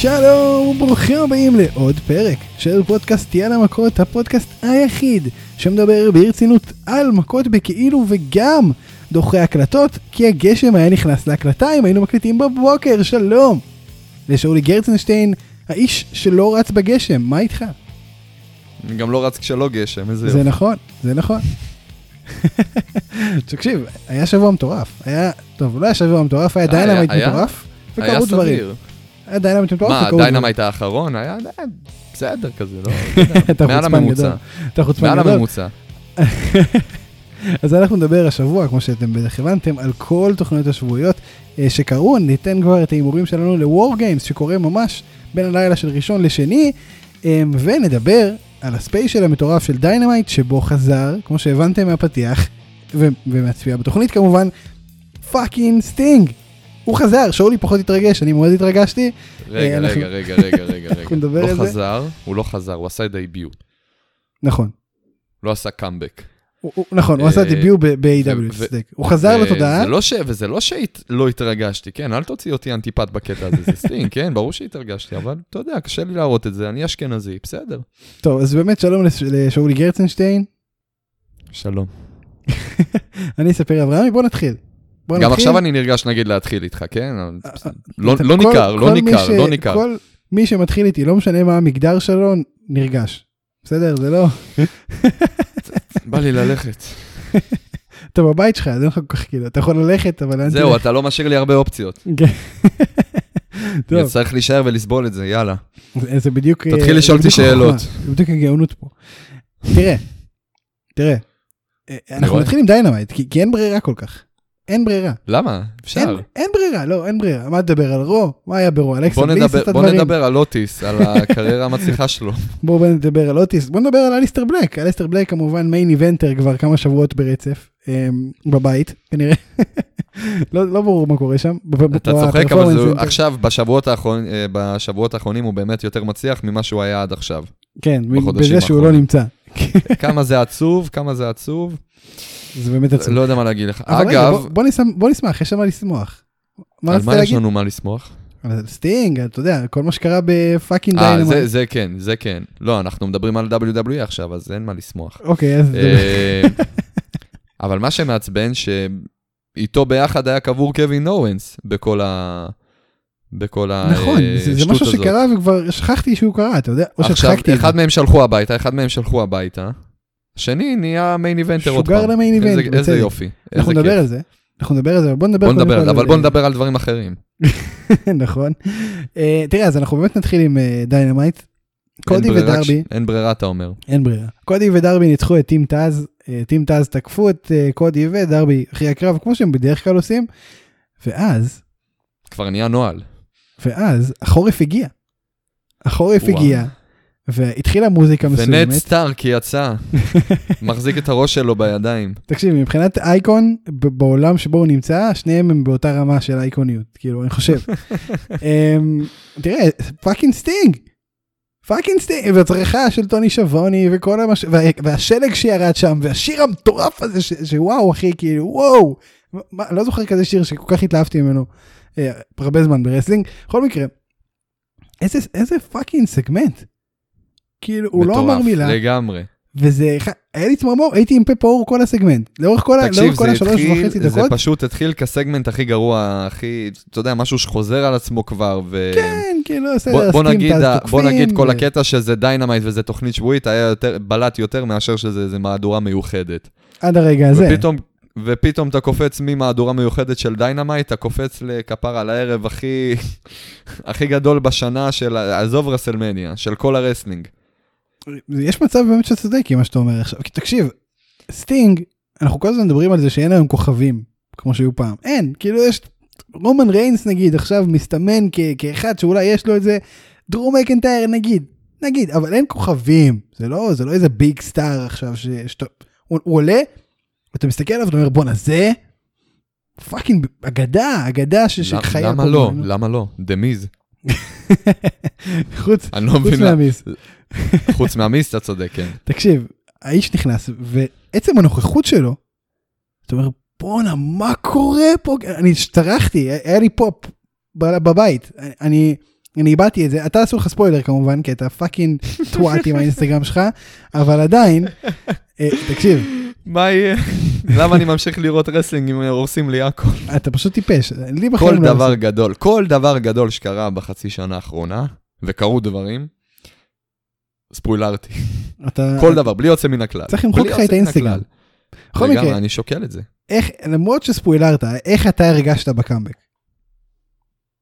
שלום וברוכים הבאים לעוד פרק של פודקאסט יאללה מכות, הפודקאסט היחיד שמדבר ברצינות על מכות בכאילו וגם דוחה הקלטות, כי הגשם היה נכנס להקלטה אם היינו מקליטים בבוקר, שלום! לשאולי גרצנשטיין, האיש שלא רץ בגשם, מה איתך? אני גם לא רץ כשלא גשם, איזה זה יופי. נכון, זה נכון. תקשיב, היה שבוע מטורף, היה, טוב, לא היה שבוע מטורף, היה היה- Dynamite היה- מטורף, היה וקרו דברים. סביר. Dynamite מה. Dynamite האחרון? היה היה בסדר כזה, לא? אתה מעל חוצפן הממוצע. גדול. אתה חוצפן מעל גדול. הממוצע. אז אנחנו נדבר השבוע, כמו שאתם בטח הבנתם, על כל תוכניות השבועיות אה, שקרו, ניתן כבר את ההימורים שלנו ל-War Games שקורה ממש בין הלילה של ראשון לשני, אה, ונדבר על הספיישל המטורף של Dynamite שבו חזר, כמו שהבנתם מהפתיח, ומהצפייה בתוכנית כמובן, fucking סטינג. הוא חזר, שאולי פחות התרגש, אני מאוד התרגשתי. רגע, אה, רגע, רגע, רגע, רגע. אנחנו נדבר לא על זה. חזר, הוא לא חזר, הוא עשה debut. נכון, לא עשה קאמבק. נכון, הוא עשה אה, debut ב-AEW, צודק. הוא חזר ו- לתודעה. לא וזה לא שלא התרגשתי, כן? אל תוציא אותי אנטיפת בקטע הזה, זה סטינג, כן? ברור שהתרגשתי, אבל אתה יודע, קשה לי להראות את זה, אני אשכנזי, בסדר. טוב, אז באמת שלום לש- לשאולי גרצנשטיין. שלום. אני אספר אברהמי, בוא נתחיל. בוא גם. עכשיו אני נרגש נגיד להתחיל איתך, כן? אה, בסדר. לא לא ניכר, לא ניכר, לא ניכר. כל מי שמתחיל איתי, לא משנה מה המגדר שלו, נרגש. בסדר? זה לא... בא לי ללכת. אתה בבית שלך, אז אין לך כל כך כאילו, אתה יכול ללכת, אבל... זהו? אתה לא משאיר לי הרבה אופציות. כן. טוב, צריך להישאר ולסבול את זה, יאללה. זה- בדיוק... אה, תתחיל לשאול זה אותי שאלות. זה בדיוק הגאונות פה. תראה, תראה, אה, אנחנו. נתחיל עם Dynamite, כי אין ברירה כל כך. אין ברירה. למה? אין- אפשר. אין ברירה, לא, אין ברירה. מה נדבר על רו? מה היה ברו? אלכסה בוא בליס נדבר- עשתה בוא. נדבר על אוטיס, על הקריירה המצליחה שלו. בואו נדבר על אוטיס, בואו נדבר על אליסטר בלק, אליסטר בלק כמובן main eventer כבר כמה שבועות ברצף, אמ, בבית כנראה, לא לא ברור מה קורה שם. אתה צוחק, אבל זה עכשיו, בשבועות האחרונים- אה, בשבועות האחרונים הוא באמת יותר מצליח ממה שהוא היה עד עכשיו. כן, בזה שהוא לא. נמצא, כמה זה עצוב, כמה זה עצוב, זה באמת עצוב. לא יודע מה להגיד לך. רגע, אגב, בוא- בוא נשמח- בוא נשמח, יש שם מה לשמוח. מה על מה יש? לנו מה לשמוח? על סטינג, אתה יודע, כל מה שקרה ב fucking אה, זה- Dynamite. זה כן, זה כן. לא, אנחנו מדברים על WWE עכשיו, אז אין מה לשמוח. אוקיי, אז אה, אבל מה שמעצבן, שאיתו ביחד היה קבור קווין אוואנס בכל ה... בכל נכון, השטות זה- זה משהו הזאת. שקרה וכבר שכחתי שהוא קרה, אתה יודע, או עכשיו, שצחקתי. אחד מהם שלחו הביתה, אחד מהם שלחו הביתה. השני נהיה main eventer עוד פעם. שוגר ל main event, איזה- איזה. יופי. אנחנו איזה נדבר כיף. על זה, אנחנו נדבר על זה, בוא נדבר בוא נדבר על אבל בוא נדבר על דברים אחרים. נכון. אה, תראה, אז אנחנו באמת נתחיל עם אה, Dynamite. קודי אין ברירה ודרבי, אין ברירה, אתה אומר. אין ברירה. קודי ודרבי ניצחו את Team Taz, אה, Team Taz תקפו את אה, קודי ודרבי אחרי הקרב, כמו שהם בדרך כלל עושים, ואז, כבר נהיה נוהל. ואז החורף הגיע. החורף. הגיע, והתחילה מוזיקה ונד מסוימת. סטארק יצא, מחזיק את הראש שלו בידיים. תקשיב, מבחינת אייקון, בעולם שבו הוא נמצא, שניהם הם באותה רמה של אייקוניות, כאילו, אני חושב. אמ, תראה, fucking סטינג. fucking סטינג, והצרחה של טוני שיאבוני וכל המש... וה... והשלג שירד שם, והשיר המטורף הזה, ש... שוואו אחי, כאילו, וואו. מה, לא זוכר כזה שיר שכל כך התלהבתי ממנו אה, הרבה זמן ב wrestling. בכל מקרה, איזה, איזה fucking segment. כאילו, הוא לא אמר מטורף, מילה. לגמרי. וזה, היה לי צמרמורת, הייתי עם פה פעור כל הסגמנט. לאורך כל, ה- תקשיב, לאורך כל זה השלוש התחיל, וחצי זה דקות. פשוט התחיל כסגמנט הכי גרוע, הכי, אתה יודע, משהו שחוזר על עצמו כבר, ו... כן, כאילו, בסדר, בוא, בוא, נגיד, בוא נגיד כל ו- הקטע שזה Dynamite וזה תוכנית שבועית, היה יותר, בלט יותר מאשר שזה מהדורה מיוחדת. עד הרגע הזה. ופתאום, ופתאום אתה קופץ ממהדורה מיוחדת של Dynamite, אתה קופץ לכפר על הערב הכי, הכי גדול בשנה של, עזוב WrestleMania, של כל ה wrestling. יש מצב באמת שאתה צודק עם מה שאתה אומר עכשיו. כי תקשיב, סטינג, אנחנו כל הזמן מדברים על זה שאין היום כוכבים, כמו שהיו פעם. אין, כאילו יש, רומן ריינס נגיד עכשיו מסתמן כ- כאחד שאולי יש לו את זה, דרו מקנטייר נגיד, נגיד, אבל אין כוכבים. זה לא, זה לא איזה big star עכשיו ש... שאתה, הוא, הוא עולה, ואתה מסתכל עליו ואתה אומר בואנה זה fucking אגדה, אגדה ש- שחיה למה לא? ממנו." למה לא? דמיז. חוץ, אני לא חוץ מבין, מהמיס. חוץ מהמיס אתה צודק, כן. תקשיב, האיש נכנס, ועצם הנוכחות שלו, אתה אומר, בואנה, מה קורה פה? אני השתרחתי, היה לי פופ בבית. אני, אני איבדתי את זה, אתה עשו לך ספוילר כמובן, כי אתה fucking twat עם האינסטגרם שלך, אבל עדיין, אה, תקשיב, מה יהיה? למה אני ממשיך לראות wrestling אם הורסים לי הכל? אתה פשוט טיפש, לי בחיים כל לא דבר עושים. גדול, כל דבר גדול שקרה בחצי שנה האחרונה, וקרו דברים, ספוילרתי. אתה- כל דבר, בלי יוצא מן הכלל. צריך למחוק לך את האינסטגרם. בכל לגמרי, מקרה, אני שוקל את זה. איך, למרות שספוילרת, איך אתה הרגשת בקאמבק?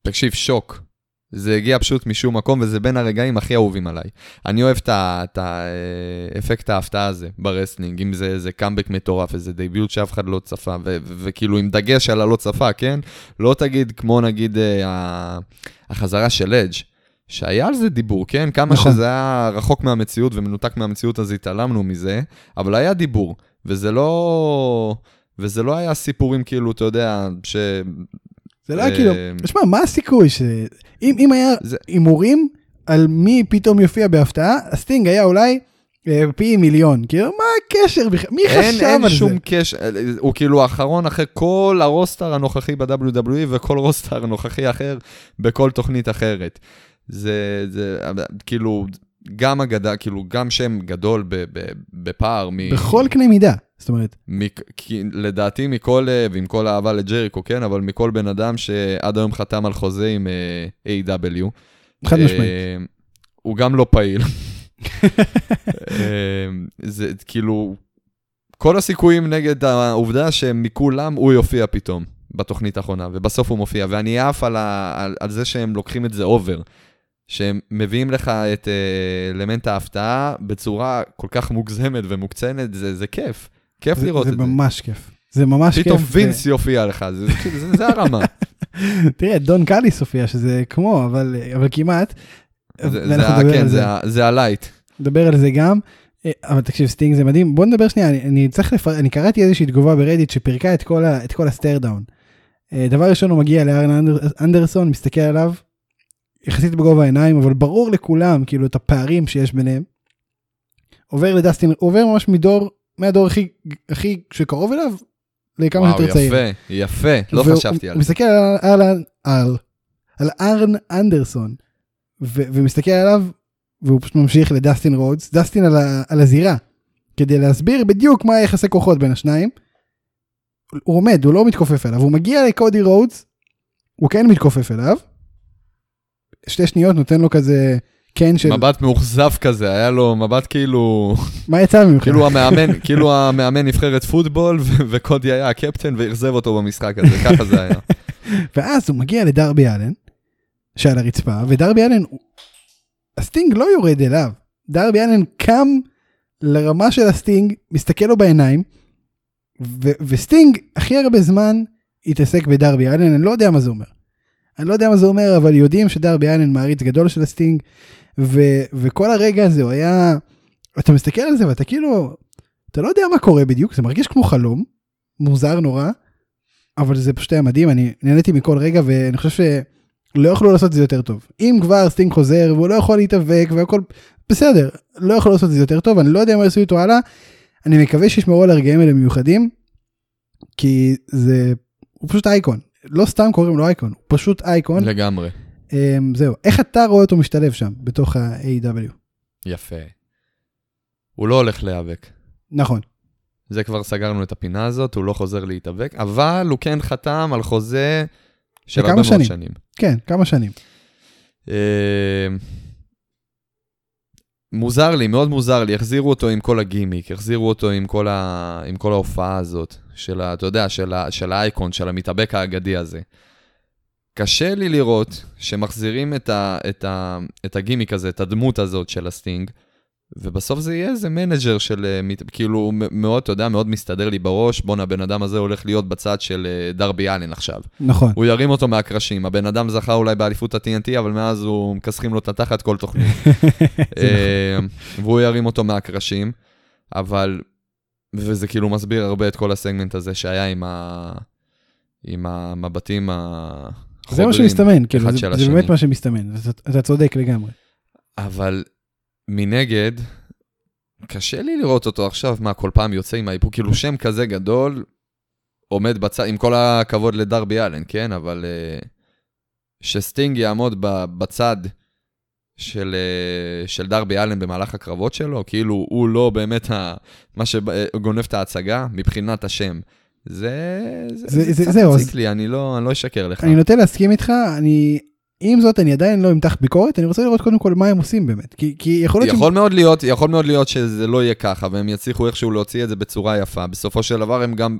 תקשיב, שוק. זה הגיע פשוט משום מקום, וזה בין הרגעים הכי אהובים עליי. אני אוהב את האפקט ההפתעה הזה ב wrestling, אם זה איזה קאמבק מטורף, איזה debut שאף אחד לא צפה, וכאילו עם דגש על הלא צפה, כן? לא תגיד כמו נגיד אה, החזרה של אדג'. שהיה על זה דיבור, כן? כמה נכון. שזה היה רחוק מהמציאות ומנותק מהמציאות, אז התעלמנו מזה, אבל היה דיבור, וזה לא... וזה לא היה סיפורים כאילו, אתה יודע, ש... זה לא היה אה, כאילו, שמע, מה הסיכוי ש... אם אם היה זה- הימורים על מי פתאום יופיע בהפתעה, הסטינג היה אולי אה, פי מיליון. כאילו, מה הקשר בכלל? מי אין, חשב אין על זה? שום קשר, הוא כאילו האחרון אחרי כל ה roster הנוכחי ב-WWE וכל roster נוכחי אחר בכל תוכנית אחרת. זה, זה כאילו, גם אגדה, כאילו, גם שם גדול בפער מ... בכל קנה מידה. זאת אומרת, מ- כי לדעתי מכל, אה, ועם כל האהבה לג'ריקו, כן, אבל מכל בן אדם שעד היום חתם על חוזה עם אה, A.W. חד משמעית. אה, הוא גם לא פעיל. אה, זה כאילו, כל הסיכויים נגד העובדה שמכולם הוא יופיע פתאום בתוכנית האחרונה, ובסוף הוא מופיע, ואני עף על, ה- על, על זה שהם לוקחים את זה אובר. שהם מביאים לך את אה, אלמנט ההפתעה בצורה כל כך מוגזמת ומוקצנת, זה, זה כיף. כיף זה- לראות זה את זה. ממש כיף. זה ממש כיף. פתאום וינס יופיע לך, זה, זה, זה, זה הרמה. תראה, דון קאליס הופיע, שזה כמו, אבל אבל כמעט. זה, זה, כן, זה, זה ה light. נדבר על זה גם. אה, אבל תקשיב, סטינג זה מדהים. בוא נדבר שנייה, אני, אני צריך לפר... אני קראתי איזושהי תגובה ברדיט שפירקה את כל, ה... את כל ה stare down. אה, דבר ראשון, הוא מגיע לארן אנדר... אנדרסון, מסתכל עליו, יחסית בגובה העיניים, אבל ברור לכולם, כאילו, את הפערים שיש ביניהם. עובר לדסטין, הוא עובר ממש מדור, מהדור הכי, הכי שקרוב אליו, לכמה וואו, שיותר צעיר. יפה, יפה, לא חשבתי על הוא זה. מסתכל על, על, על, על, על ארן אנדרסון, ו, ומסתכל עליו, והוא פשוט ממשיך לדסטין רודס, דסטין על, ה, על הזירה, כדי להסביר בדיוק מה היחסי כוחות בין השניים. הוא עומד, הוא לא מתכופף אליו, הוא מגיע לקודי רודס, הוא כן מתכופף אליו. שתי שניות נותן לו כזה כן של מבט מאוכזב כזה, היה לו מבט כאילו, מה יצא ממך. כאילו המאמן, כאילו המאמן נבחרת פוטבול, וקודי היה הקפטן ואכזב אותו במשחק הזה, ככה זה היה. ואז הוא מגיע לדרבי אלן, שעל הרצפה, ודרבי אלן, הסטינג לא יורד אליו. דרבי אלן קם לרמה של הסטינג, מסתכל לו בעיניים, ו- וסטינג הכי הרבה זמן התעסק בדרבי אלן, אני לא יודע מה זה אומר. אני לא יודע מה זה אומר, אבל יודעים שדרבי אלן מעריץ גדול של הסטינג, ו- וכל הרגע הזה הוא היה, אתה מסתכל על זה ואתה כאילו, אתה לא יודע מה קורה בדיוק, זה מרגיש כמו חלום, מוזר נורא, אבל זה פשוט היה מדהים, אני נהניתי מכל רגע ואני חושב שלא יכלו לעשות את זה יותר טוב. אם כבר סטינג חוזר והוא לא יכול להתאבק והכל בסדר, לא יכלו לעשות את זה יותר טוב, אני לא יודע מה יעשו איתו הלאה, אני מקווה שישמרו על הרגעים האלה מיוחדים, כי זה, הוא פשוט אייקון, לא סתם קוראים לו אייקון, הוא פשוט אייקון. לגמרי. אמ, זהו, איך אתה רואה אותו משתלב שם, בתוך ה-AW? יפה. הוא לא הולך להיאבק. נכון, זה כבר סגרנו את הפינה הזאת, הוא לא חוזר להתאבק, אבל הוא כן חתם על חוזה של הרבה מאוד שנים. שנים. כן, כמה שנים. מוזר לי, מאוד מוזר לי, החזירו אותו עם כל הגימיק, החזירו אותו עם כל, ה... עם כל ההופעה הזאת, של ה... אתה יודע, של, ה... של האייקון, של המתאבק האגדי הזה. קשה לי לראות שמחזירים את, ה... את, ה... את הגימיק הזה, את הדמות הזאת של הסטינג, ובסוף זה יהיה איזה manager של, אה, כאילו, מאוד, אתה יודע, מאוד מסתדר לי בראש, בואנה, הבן אדם הזה הולך להיות בצד של אה, דרבי אלן עכשיו. נכון. הוא ירים אותו מהקרשים. הבן אדם זכה אולי באליפות ה-TNT, אבל מאז הוא מכסחים לו את התחת כל תוכנית. אה, והוא ירים אותו מהקרשים, אבל... וזה כאילו מסביר הרבה את כל הסגמנט הזה שהיה עם, ה... עם המבטים החודרים. זה מה שמסתמן, כאילו, זה, זה. באמת מה שמסתמן, אתה צודק לגמרי. אבל מנגד, קשה לי לראות אותו עכשיו, מה, כל פעם יוצא עם האיפוק, כאילו שם כזה גדול, עומד בצד, עם כל הכבוד לדרבי אלן, כן? אבל uh, שסטינג יעמוד ב- בצד של, אה, של דרבי אלן במהלך הקרבות שלו, כאילו הוא לא באמת ה, מה שגונב את ההצגה מבחינת השם. זה, זה, זה- זה, זה- קצת זהו, מציק אז- לי, אני לא, אני לא אשקר לך. אני עם זאת, אני עדיין לא אמתח ביקורת, אני רוצה לראות קודם כל מה הם עושים באמת. כי, כי יכול להיות יכול מאוד להיות, יכול מאוד להיות שזה לא יהיה ככה, והם יצליחו איכשהו להוציא את זה בצורה יפה. בסופו של דבר הם גם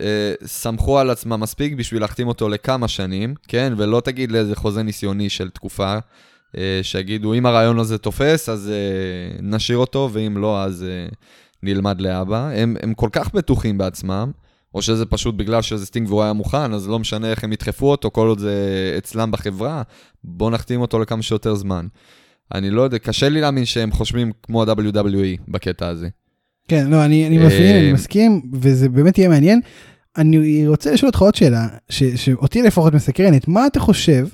אה, סמכו על עצמם מספיק בשביל להחתים אותו לכמה שנים, כן? ולא תגיד לאיזה חוזה ניסיוני של תקופה, אה, שיגידו, אם הרעיון הזה תופס, אז אה, נשאיר אותו, ואם לא, אז אה, נלמד להבא. הם, הם כל כך בטוחים בעצמם, או שזה פשוט בגלל שזה סטינג והוא היה מוכן, אז לא משנה איך הם ידחפו אותו, כל עוד זה אצלם בחברה, בואו נחתים אותו לכמה שיותר זמן. אני לא יודע, קשה לי להאמין שהם חושבים כמו ה-WWE בקטע הזה. כן, לא, אני, אני אה, מבין, אני מסכים, וזה באמת יהיה מעניין. אני רוצה לשאול אותך עוד שאלה, ש, שאותי לפחות מסקרנת, מה אתה חושב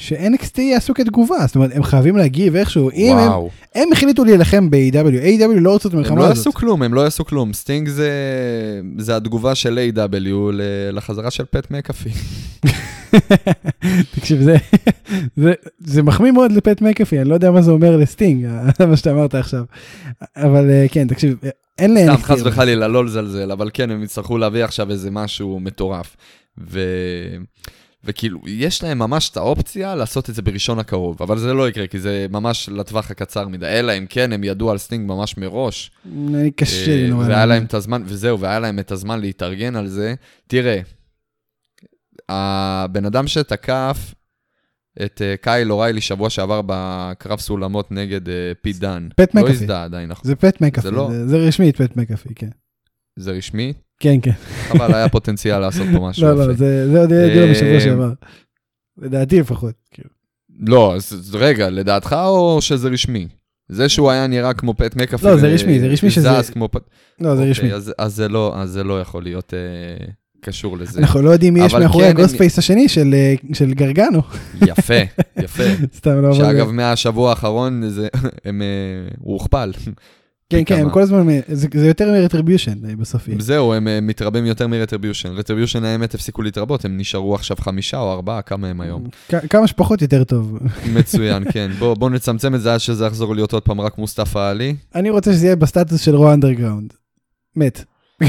ש-NXT יעשו כתגובה? זאת אומרת, הם חייבים להגיב איכשהו, אם הם, וואו. הם החליטו להילחם ב-AEW, AEW לא רוצות הם מלחמה לא הזאת. יעשו כלום, הם לא יעשו כלום. סטינג זה, זה התגובה של AEW לחזרה של פט מקאפי. תקשיב, זה, זה, זה מחמיא מאוד לפט מקאפי, אני לא יודע מה זה אומר לסטינג, מה שאתה אמרת עכשיו. אבל אה, כן, תקשיב, אין להם... סתם, חס וחלילה, לא לזלזל, אבל כן, הם יצטרכו להביא עכשיו איזה משהו מטורף. ו... וכאילו, יש להם ממש את האופציה לעשות את זה בראשון הקרוב, אבל זה לא יקרה, כי זה ממש לטווח הקצר מדי. אלא אם כן, הם ידעו על סטינג ממש מראש. קשה לי אה, נורא. והיה. להם את הזמן, וזהו, והיה להם את הזמן להתארגן על זה. תראה, הבן אדם שתקף את אה, קייל אוריילי שבוע שעבר בקרב סולמות נגד אה, פיט דאן, פט לא מקאפי. הזדהה עדיין, נכון? זה פט מקאפי, זה לא- זה רשמית פט מקאפי, כן. זה רשמי? כן, כן. אבל היה פוטנציאל לעשות פה משהו לא, לא. זה עוד יגיע אה, בשבוע שעבר. לדעתי לפחות. כאילו. לא, אז רגע, לדעתך או שזה רשמי? זה שהוא היה נראה כמו פט מקאפי. לא, זה רשמי, זה רשמי שזה- זז כמו פט... לא, זה אוקיי, רשמי. אז- אז זה לא- אז זה לא יכול להיות אה, קשור לזה. אנחנו לא יודעים מי יש מאחורי כן, הגוסט פייס השני של, אה, של גרגנו. יפה, יפה. סתם לא... שאגב, מהשבוע האחרון זה, הם, אה, הוא הוכפל. כן, כן, הם. כל הזמן, אה, זה זה יותר מרטריביושן בסוף. יהיה. זהו, הם אה, מתרבים יותר מרטריביושן. רטריביושן האמת הפסיקו להתרבות, הם נשארו עכשיו חמישה או ארבעה, כמה הם היום. כמה שפחות יותר טוב. מצוין, כן. בוא, בוא נצמצם את זה עד שזה יחזור להיות עוד פעם רק מוסטפא עלי. אני רוצה שזה יהיה בסטטוס של רו אנדרגראונד. מת.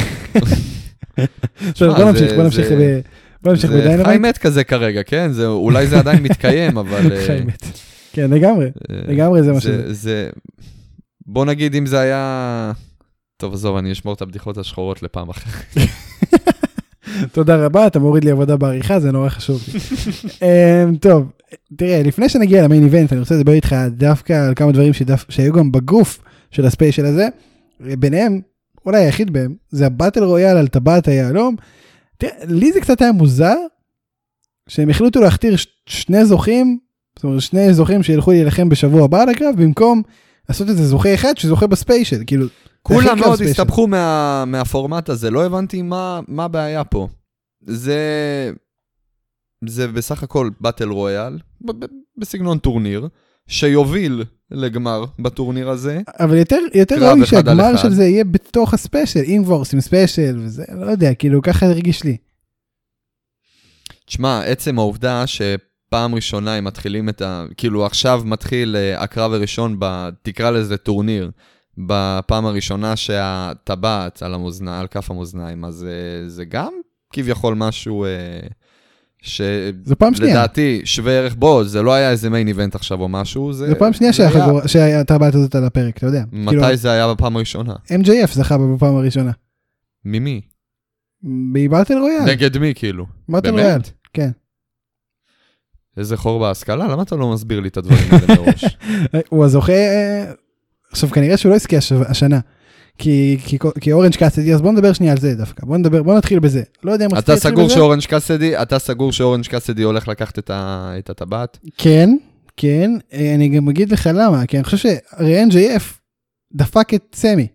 בוא נמשיך, בוא נמשיך בוא נמשיך זה חי בדיינמייט. מת כזה כרגע, כן? זה, אולי זה עדיין מתקיים, אבל... אה, חי מת. כן, לגמרי, אה, לגמרי זה מה שזה. בוא נגיד אם זה היה... טוב, עזוב, אני אשמור את הבדיחות השחורות לפעם אחרת. תודה רבה, אתה מוריד לי עבודה בעריכה, זה נורא חשוב לי. אמ, טוב, תראה, לפני שנגיע למיין איבנט, אני רוצה לדבר איתך דווקא על כמה דברים שדף- שהיו גם בגוף של הספיישל הזה. ביניהם, אולי היחיד בהם, זה הבטל רויאל על טבעת היהלום. תראה, לי זה קצת היה מוזר, שהם החליטו להכתיר ש- שני זוכים, זאת אומרת שני זוכים שילכו להילחם בשבוע הבא על הקרב, במקום לעשות איזה זוכה אחד שזוכה ב special, כאילו, כולם מאוד. הסתבכו מה, מהפורמט הזה, לא הבנתי מה, מה הבעיה פה. זה, זה בסך הכל battle royal, בסגנון טורניר, שיוביל לגמר בטורניר הזה. אבל יותר, יותר ראוי שהגמר. של זה יהיה בתוך ה special, אם כבר עושים special וזה, לא יודע, כאילו ככה הרגיש לי. תשמע, עצם העובדה שפעם ראשונה הם מתחילים את ה... כאילו עכשיו מתחיל אה, הקרב הראשון, ב... תקרא לזה טורניר, בפעם הראשונה שהטבעת על המאזניים, על כף המאזניים, אז אה, זה גם כביכול משהו אה, ש... זו פעם שנייה, לדעתי, שווה ערך, בוא, זה לא היה איזה מיין איבנט עכשיו או משהו, זה... זו פעם שנייה זה שהטבעת הזאת על הפרק, אתה יודע. כאילו, מתי זה היה בפעם הראשונה? MJF זכה בפעם הראשונה. ממי? ב battle royal, נגד מי, כאילו? באמת? רויאל, כן. איזה חור בהשכלה? למה אתה לא מסביר לי את הדברים האלה מראש? הוא הזוכה, אה, עכשיו כנראה שהוא לא יזכה הש- השנה. כי, כי, כי אורנג' קאסידי, אז בוא נדבר שנייה על זה דווקא, בוא נדבר, בוא נתחיל בזה. לא יודע אם רציתי אתה להתחיל סגור בזה. שאורנג' קאסדי, אתה סגור שאורנג' קאסידי הולך לקחת את ה- את הטבעת? כן, כן, אה, אני גם אגיד לך למה, כי אני חושב שהרי MJF דפק את סמי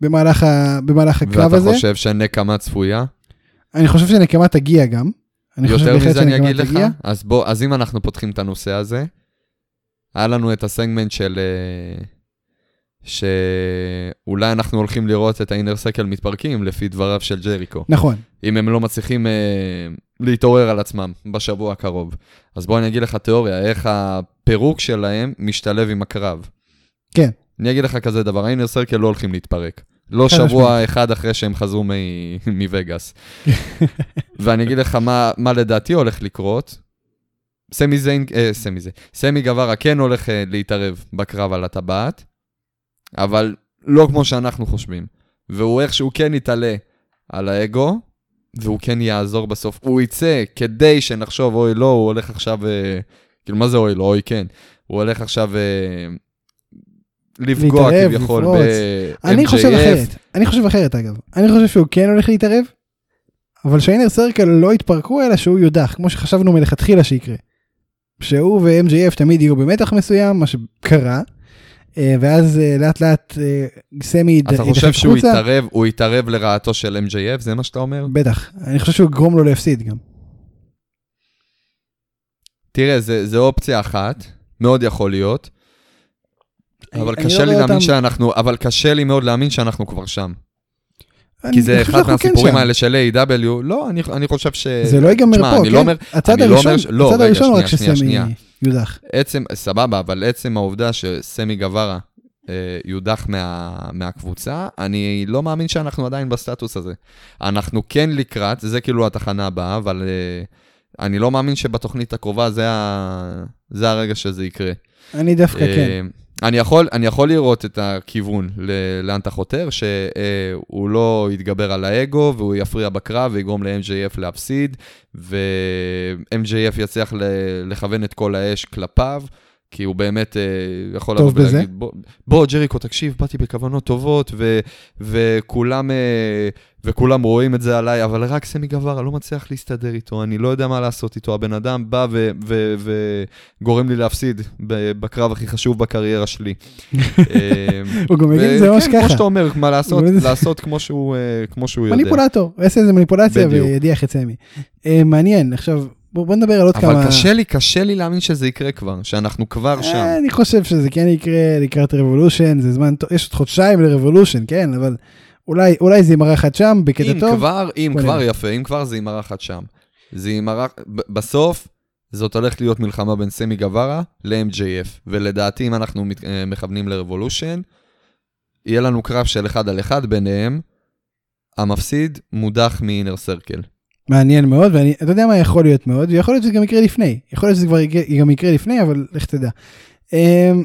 במהלך, ה, במהלך הקרב ואתה הזה. חושב שנקמה צפויה? אני חושב שנקמה תגיע גם. יותר מזה אני אגיד לך? אז בוא, אז אם אנחנו פותחים את הנושא הזה, היה לנו את הסגמנט של... אה, שאולי אנחנו הולכים לראות את האינר סקל מתפרקים לפי דבריו של ג'ריקו. נכון, אם הם לא מצליחים אה, להתעורר על עצמם בשבוע הקרוב. אז בוא אני אגיד לך תיאוריה, איך הפירוק שלהם משתלב עם הקרב. כן. אני אגיד לך כזה דבר, האינר סרקל לא הולכים להתפרק. לא שבוע. אחד אחרי שהם חזרו מווגאס. ואני אגיד לך מה, מה לדעתי הולך לקרות. סמי זיין, אה, סמי זה, סמי גווארה כן הולך אה, להתערב בקרב על הטבעת, אבל לא כמו שאנחנו חושבים. והוא איכשהו כן יתעלה על האגו, והוא כן יעזור בסוף. הוא יצא כדי שנחשוב, אוי לא, הוא הולך עכשיו, אה, כאילו מה זה אוי לא, אוי כן. הוא הולך עכשיו אה, לפגוע להתערב, כביכול לפרוץ. ב-MJF. אני חושב אחרת, אני חושב אחרת אגב. אני חושב שהוא כן הולך להתערב, אבל שהאינר סרקל לא יתפרקו אלא שהוא יודח, כמו שחשבנו מלכתחילה שיקרה. שהוא ו-MJF תמיד יהיו במתח מסוים, מה שקרה, אה, ואז אה, לאט לאט אה, סמי יד- אתה יידחק חושב שהוא החוצה. יתערב, הוא יתערב לרעתו של MJF, זה מה שאתה אומר? בטח, אני חושב שהוא יגרום לו להפסיד גם. תראה, זה, זה אופציה אחת, מאוד יכול להיות, אבל אני קשה לא לי להאמין אותם- שאנחנו, אבל קשה לי מאוד להאמין שאנחנו כבר שם. אני- כי זה אני אחד כן מהסיפורים. האלה של A.W, לא, אני, אני חושב ש... זה לא ייגמר פה, אני כן? לא אומר, הצד אני לא הראשון, אומר לא, הצד רגע, הראשון רק שנייה, שנייה, שסמי שנייה. יודח. עצם, סבבה, אבל עצם העובדה שסמי גווארה אה, יודח מה, מהקבוצה, אני לא מאמין שאנחנו עדיין בסטטוס הזה. אנחנו כן לקראת, זה כאילו התחנה הבאה, אבל אה, אני לא מאמין שבתוכנית הקרובה זה, ה, זה הרגע שזה יקרה. אני דווקא כן. אה, אני יכול, אני יכול לראות את הכיוון ל- לאן אתה חותר, שהוא לא יתגבר על האגו והוא יפריע בקרב ויגרום ל-MJF להפסיד, ו-MJF יצליח ל- לכוון את כל האש כלפיו, כי הוא באמת אה, יכול לבוא בזה. ולהגיד, בוא, בוא ג'ריקו, תקשיב, באתי בכוונות טובות, ו- וכולם, אה, וכולם רואים את זה עליי, אבל רק סמי גווארה לא מצליח להסתדר איתו, אני לא יודע מה לעשות איתו, הבן אדם בא וגורם לי להפסיד בקרב הכי חשוב בקריירה שלי. אה, הוא גם יגיד את זה ממש וכן, כמו ככה. שאתה אומר, מה לעשות, לעשות כמו שהוא, אה, כמו שהוא יודע. מניפולטור, יעשה איזה מניפולציה. וידיח את סמי. אה, מעניין, עכשיו בוא בוא נדבר על עוד כמה... אבל קשה לי, קשה לי להאמין שזה יקרה כבר, שאנחנו כבר שם. אה, אני חושב שזה כן יקרה לקראת רבולושן, זה זמן טוב, יש עוד חודשיים לרבולושן, כן, אבל אולי אולי זה יימרח עד שם בקטע אם טוב. כבר, אם כבר נראה. יפה, אם כבר זה יימרח עד שם. זה יימרח, ב- בסוף, זאת הולכת להיות מלחמה בין סמי גווארה ל-MJF, ולדעתי אם אנחנו מת- אה, מכוונים לרבולושן, יהיה לנו קרב של אחד על אחד ביניהם, המפסיד מודח מאינר סרקל. מעניין מאוד, ואני, אתה יודע מה יכול להיות מאוד, ויכול להיות שזה גם יקרה לפני, יכול להיות שזה כבר יקרה, גם יקרה לפני, אבל לך תדע. אמ,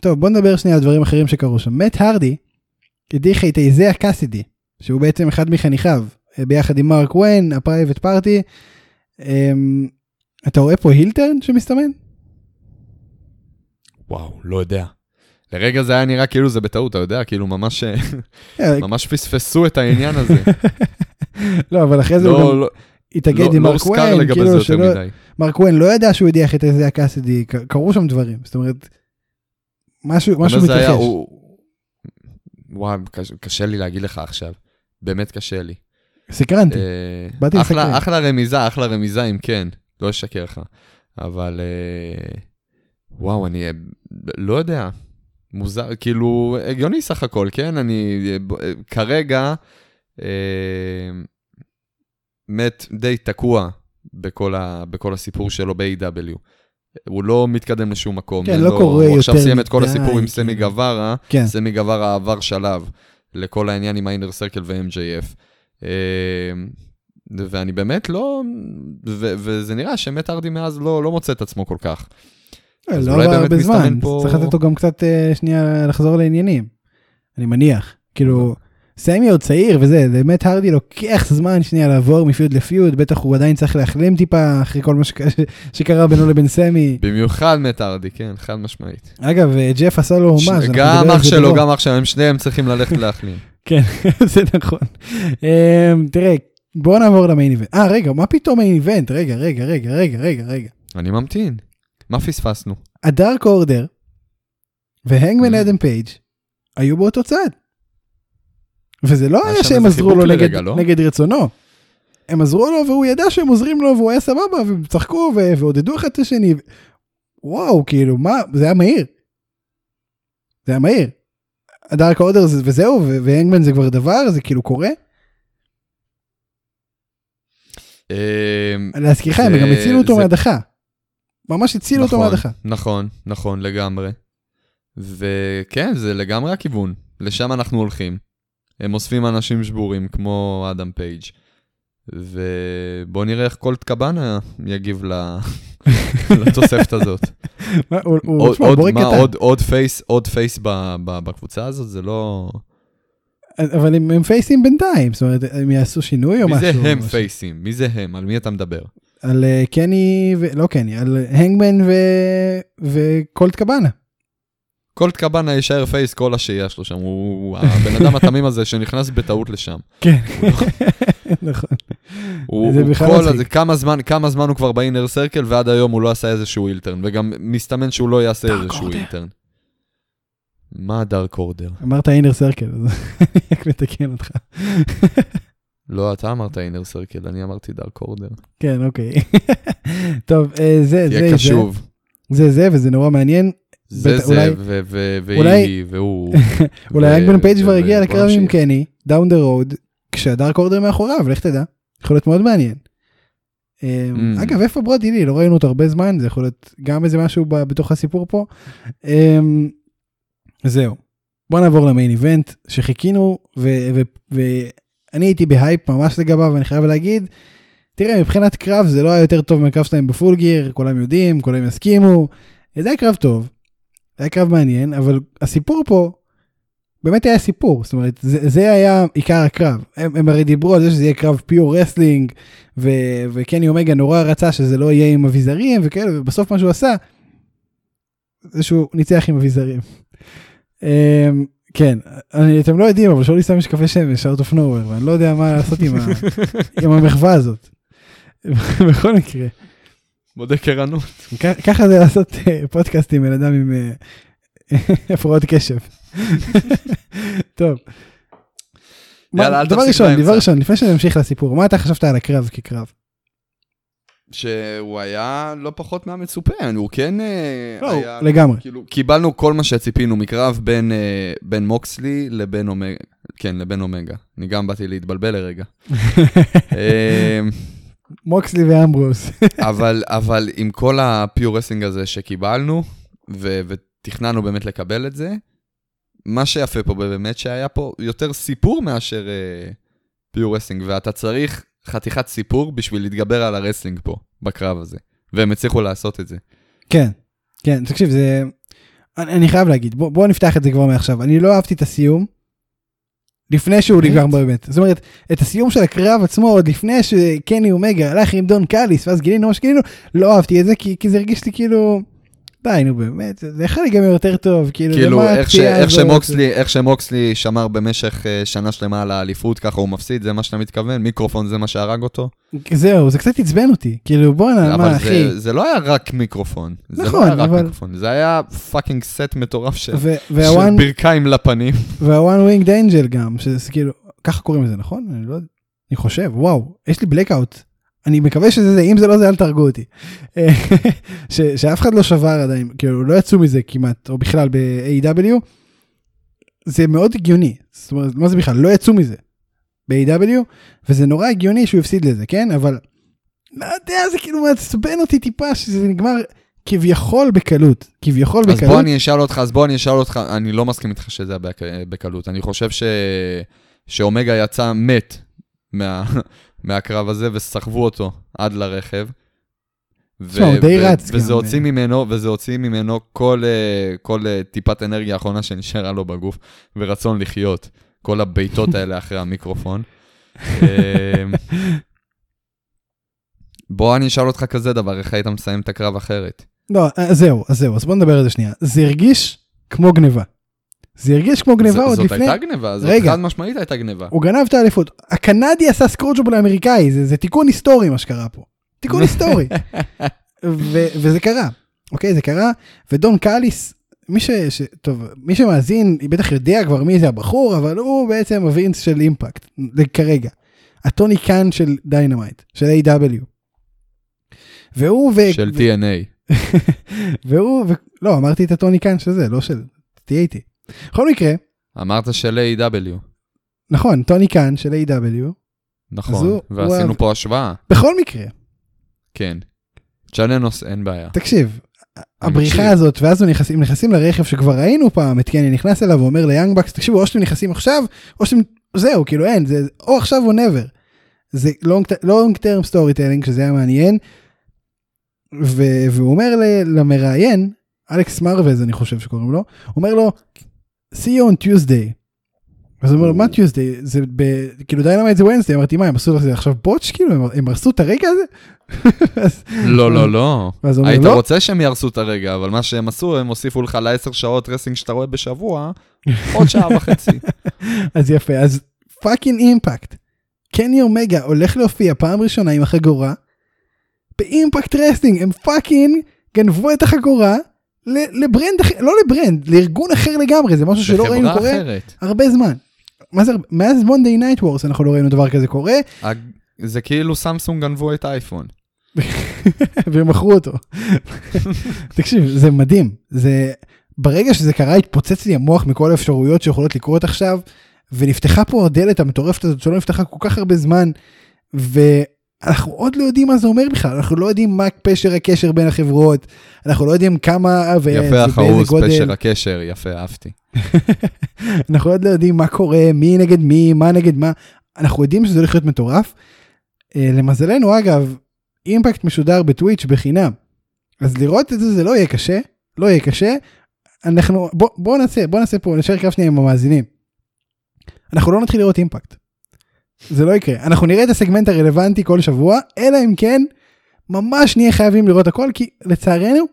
טוב, בוא נדבר שנייה על דברים אחרים שקרו שם. מת הרדי הדיח את איזיה קאסידי, שהוא בעצם אחד מחניכיו, אה, ביחד עם מארק קווין, הפרייבט פארטי. אמ, אתה רואה פה heel turn שמסתמן? וואו, לא יודע. לרגע זה היה נראה כאילו זה בטעות, אתה יודע, כאילו ממש, אה, ממש פספסו את העניין הזה. לא, אבל אחרי זה הוא לא, גם לא, התאגד לא, עם לא מארק קווין, זה כאילו שלא. מרק וויין לא ידע שהוא הדיח את איזיה קאסידי, קרו שם דברים, זאת אומרת, משהו משהו מתרחש. הוא... וואו, קש- קשה לי להגיד לך עכשיו. באמת קשה לי. סקרנתי. אה, באתי אחלה, לסקרן. אחלה רמיזה, אחלה רמיזה אם כן, לא אשקר לך. אבל אה, וואו, אני אה, לא יודע. מוזר, כאילו, הגיוני סך הכל, כן? אני כרגע אה, מת די תקוע בכל, ה, בכל הסיפור שלו ב-AW. הוא לא מתקדם לשום מקום. כן, לא לו- קורה הוא עכשיו יותר סיים את כל הסיפור עם סמי כאילו. גווארה, כן. סמי גווארה עבר שלב לכל העניין עם האינר סרקל ו-MJF. אה, ואני באמת לא, ו- וזה נראה שמט ארדי מאז לא, לא מוצא את עצמו כל כך. אז לא עבר הרבה זמן, פה- צריך לתת לו גם קצת אה, שנייה לחזור לעניינים. אני מניח. כאילו, סמי עוד צעיר וזה, באמת הרדי לוקח זמן שנייה לעבור מפיוד לפיוד, בטח הוא עדיין צריך להחלים טיפה אחרי כל מה שק- שקרה בינו לבין סמי. במיוחד מט ארדי, כן, חד משמעית. אגב, אה, ג'ף עשה לו ש- הומאז', אנחנו גם אח שלו. גם אח שלו, הם שניהם צריכים ללכת להחלים. כן, זה נכון. אמ, תראה, בואו נעבור למיין איבנט. אה, רגע, מה פתאום מיין איבנט? רגע, רגע, רגע, רגע, רגע, רגע. אני ממתין. מה פספסנו? הדארק אורדר והנגמן. אדם פייג' היו באותו צד. וזה לא היה שהם עזרו לו נגד, לא? נגד רצונו. הם עזרו לו והוא ידע שהם עוזרים לו והוא היה סבבה והם צחקו ועודדו אחד את השני. וואו, כאילו, מה, זה היה מהיר. זה היה מהיר. הדארק אורדר זה- וזהו, והנגמן זה כבר דבר, זה כאילו קורה. אמ, להזכירך, הם גם הצילו אותו מהדחה. ממש הצילו אותו נכון, מהדחה. נכון, נכון, לגמרי. וכן, זה לגמרי הכיוון. לשם אנחנו הולכים. הם אוספים אנשים שבורים כמו אדם פייג'. ובוא נראה איך קולט קבאנה יגיב. לתוספת הזאת. עוד, face, עוד face בקבוצה הזאת, זה לא... אבל הם הם פייסים בינתיים, זאת אומרת, הם יעשו שינוי או מי משהו? זה הם. פייסים? מי זה הם? על מי אתה מדבר? על אה, קני, ו- לא קני, על הנגמן ו- וקולט קבאנה. קולט קבאנה יישאר face כל השהייה שלו שם, הוא הבן אדם התמים הזה שנכנס בטעות לשם. כן, נכון. הוא, זה בכלל כל מצחיק. הזה, כמה זמן, כמה זמן הוא כבר באינר סרקל, ועד היום הוא לא עשה איזשהו heel turn, וגם מסתמן שהוא לא יעשה איזשהו. heel turn. מה דארק אורדר? אמרת אינר סרקל, אז אני רק מתקן אותך. לא, אתה אמרת אינר סרקל, אני אמרתי דארק אורדר. כן, אוקיי. טוב, אה, זה, זה, תהיה זה, קשוב. זה, זה, וזה נורא מעניין. זה זה, אולי- ו- ו- אולי- והיא, והוא. אולי הנגמן פייג' כבר הגיע לקרב עם. קני, down the road, כשהדארק אורדר מאחוריו, לך תדע. יכול להיות מאוד מעניין. אה, Mm. אגב, איפה ברודי לי? לא ראינו אותו הרבה זמן, זה יכול להיות גם איזה משהו בתוך הסיפור פה. אה, זהו. בוא נעבור ל main event שחיכינו, ואני הייתי בהייפ ממש לגביו, ואני חייב להגיד, תראה, מבחינת קרב זה לא היה יותר טוב מהקרב שלהם ב Full Gear, כולם יודעים, כולם יסכימו. זה היה קרב טוב, היה קרב מעניין, אבל הסיפור פה, באמת היה סיפור, זאת אומרת, זה, זה היה עיקר הקרב. הם, הם הרי דיברו על זה שזה יהיה קרב pure wrestling, ו- וקני אומגה נורא רצה שזה לא יהיה עם אביזרים וכאלה, ובסוף מה שהוא עשה, זה שהוא ניצח עם אביזרים. אמ, כן, אני, אתם לא יודעים, אבל שאולי שם משקפי שמש, out of nowhere, ואני לא יודע מה לעשות עם, ה, עם המחווה הזאת. בכל מקרה. בודק ערנות. ככה זה לעשות אה, פודקאסט עם בן אדם עם אה, הפרעות קשב. טוב. יאללה, אל דבר ראשון. דבר ראשון, לפני שנמשיך לסיפור, מה אתה חשבת על הקרב כקרב? שהוא היה לא פחות מהמצופה, הוא כן אה, לא, היה... לגמרי. כאילו, קיבלנו כל מה שציפינו מקרב בין, אה, בין מוקסלי לבין אומגה. כן, לבין אומגה. אני גם באתי להתבלבל לרגע. מוקסלי ואמברוס. אבל, אבל עם כל ה pure wrestling הזה שקיבלנו, ו- ותכננו באמת לקבל את זה, מה שיפה פה באמת שהיה פה יותר סיפור מאשר אה, pure wrestling, ואתה צריך חתיכת סיפור בשביל להתגבר על ה wrestling פה, בקרב הזה. והם הצליחו לעשות את זה. כן, כן, תקשיב, זה... אני, אני חייב להגיד, בוא, בוא נפתח את זה כבר מעכשיו. אני לא אהבתי את הסיום, לפני שהוא? נגמר באמת. זאת אומרת, את הסיום של הקרב עצמו, עוד לפני שקני אומגה הלך עם דון קאליס, ואז גילינו מה שגילינו, לא אהבתי את זה, כי, כי זה הרגיש לי כאילו... די, נו באמת, זה יכול להיגמר יותר טוב, כאילו, כאילו, איך, ש, איך? שמוקסלי, איך שמוקסלי שמר במשך אה, שנה שלמה על האליפות, ככה הוא מפסיד, זה מה שאתה מתכוון? מיקרופון זה מה שהרג אותו? זהו, זה קצת עצבן אותי, כאילו, בואנה, מה, אחי. זה, זה לא היה רק מיקרופון. זה נכון, לא היה רק אבל- מיקרופון, זה היה fucking סט מטורף של, ו- של והוואן ברכיים לפנים. וה one winged angel גם, שזה כאילו, ככה קוראים לזה, נכון? אני לא. אני חושב, וואו, יש לי blackout. אני מקווה שזה זה, אם זה לא זה, אל תהרגו אותי. ש- שאף אחד לא שבר עדיין, כאילו, לא יצאו מזה כמעט, או בכלל ב-AEW. זה מאוד הגיוני, זאת אומרת, מה זה בכלל? לא יצאו מזה ב-AW, וזה נורא הגיוני שהוא הפסיד לזה, כן? אבל, לא יודע, זה כאילו מעצבן אותי טיפה, שזה נגמר כביכול בקלות, כביכול אז בקלות. בוא אני אשאל אותך, אז בוא אני אשאל אותך, אני לא מסכים איתך שזה היה בק- בקלות. אני חושב ש... שאומגה יצא מת מה... מהקרב הזה וסחבו אותו עד לרכב. ו- תשמע, הוא די ו- רץ וזה גם. הוציא ממנו, וזה הוציא ממנו כל, אה, כל אה, טיפת אנרגיה האחרונה שנשארה לו בגוף, ורצון לחיות. כל הבעיטות האלה אחרי המיקרופון. אה, בוא אני אשאל אותך כזה דבר, איך היית מסיים את הקרב אחרת? לא, אז זהו, אז זהו, אז בוא נדבר על זה שנייה. זה הרגיש כמו גניבה. זה הרגיש כמו גניבה עוד זאת לפני, הייתה גניבה, זאת. חד משמעית הייתה גניבה. הוא גנב את האליפות. הקנדי עשה סקרוג'וב לאמריקאי, זה, זה תיקון היסטורי מה שקרה פה. תיקון היסטורי. ו- וזה קרה, אוקיי? זה קרה, ודון קאליס, מי ש... ש... טוב, מי שמאזין, בטח יודע כבר מי זה הבחור, אבל הוא בעצם הווינס של Impact, כרגע. הטוני קאן של Dynamite, של AEW. והוא ו... של TNA. והוא, ו... לא, אמרתי את הטוני קאן של זה, לא של... תהיה איתי. בכל מקרה, אמרת של A.W. נכון, טוני קאן של A.W. נכון, הוא- ועשינו הוא- פה השוואה, בכל מקרה, כן. צ'אננוס, אין בעיה. תקשיב, הבריחה מקשיב. הזאת, ואז הוא נכנסים, נכנסים לרכב שכבר ראינו פעם, את קני נכנס אליו ואומר ליאנג בקס, תקשיבו, או שאתם נכנסים עכשיו, או שאתם, זהו, כאילו אין, זה או עכשיו או never. זה long term story telling, שזה היה מעניין, ו, והוא אומר ל- למראיין, אלכס מרווז אני חושב שקוראים לו, הוא אומר לו, see you on Tuesday. אז הוא אומר מה Tuesday? זה ב... כאילו Dynamite זה Wednesday, אמרתי מה הם עשו לזה עכשיו botch כאילו הם, הרסו את הרגע הזה? לא, לא, לא. היית לא, רוצה שהם יהרסו את הרגע, אבל מה שהם עשו, הם הוסיפו לך לעשר שעות wrestling שאתה רואה בשבוע, עוד שעה וחצי. אז יפה, אז fucking Impact. קני אומגה הולך להופיע פעם ראשונה עם החגורה. ב Impact Wrestling הם fucking גנבו את החגורה ל brand אחר, לא ל brand, לארגון אחר לגמרי, זה משהו שלא ראינו קורה אחרת. הרבה זמן. מה זה, מאז Monday Night Wars אנחנו לא ראינו דבר כזה קורה, זה כאילו סמסונג גנבו את האייפון. והם מכרו אותו. תקשיב, זה מדהים, זה, ברגע שזה קרה התפוצץ לי המוח מכל האפשרויות שיכולות לקרות עכשיו, ונפתחה פה הדלת המטורפת הזאת שלא נפתחה כל כך הרבה זמן, ואנחנו עוד לא יודעים מה זה אומר בכלל, אנחנו לא יודעים מה פשר הקשר בין החברות, אנחנו לא יודעים כמה, וזה יפה באיזה החרוז, גודל. פשר הקשר, יפה, אהבתי. אנחנו עוד לא יודעים מה קורה, מי נגד מי, מה נגד מה, אנחנו יודעים שזה הולך להיות מטורף. אה, למזלנו אגב, אימפקט משודר בטוויץ' בחינם, אז לראות את זה זה לא יהיה קשה, לא יהיה קשה. אנחנו, בוא, בוא נעשה, בוא נעשה פה, נשאר קו שנייה עם המאזינים. אנחנו לא נתחיל לראות אימפקט. זה לא יקרה. אנחנו נראה את הסגמנט הרלוונטי כל שבוע, אלא אם כן, ממש נהיה חייבים לראות הכל, כי לצערנו,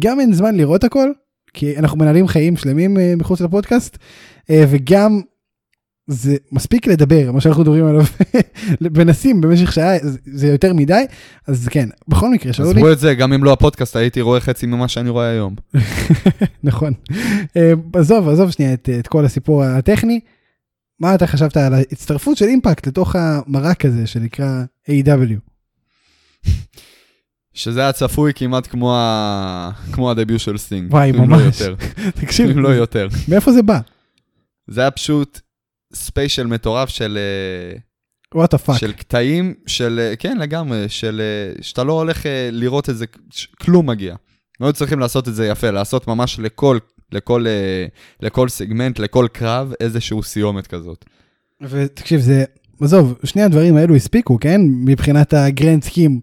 גם אין זמן לראות הכל, כי אנחנו מנהלים חיים שלמים אה, מחוץ לפודקאסט, אה, וגם זה מספיק לדבר, מה שאנחנו מדברים עליו, מנסים במשך שעה, זה- זה יותר מדי, אז כן, בכל מקרה, שאלו לי, עזבו את זה, גם אם לא הפודקאסט, הייתי רואה חצי ממה שאני רואה היום. נכון. אה, עזוב, עזוב שנייה את, את כל הסיפור הטכני, מה אתה חשבת על ההצטרפות של אימפקט לתוך המרק הזה שנקרא A.W. שזה היה צפוי כמעט כמו, ה... כמו ה debut של סטינג. וואי, אם לא ממש. יותר. תקשיב, אם לא יותר. מאיפה זה בא? זה היה פשוט special מטורף של, אה, what the fuck. של קטעים, של, אה, כן לגמרי, של, אה, שאתה לא הולך אה, לראות את זה, כלום מגיע. לא היו צריכים לעשות את זה יפה, לעשות ממש לכל, לכל, אה, לכל סגמנט, לכל קרב, איזשהו סיומת כזאת. ותקשיב זה עזוב שני הדברים האלו הספיקו כן מבחינת ה grand scheme.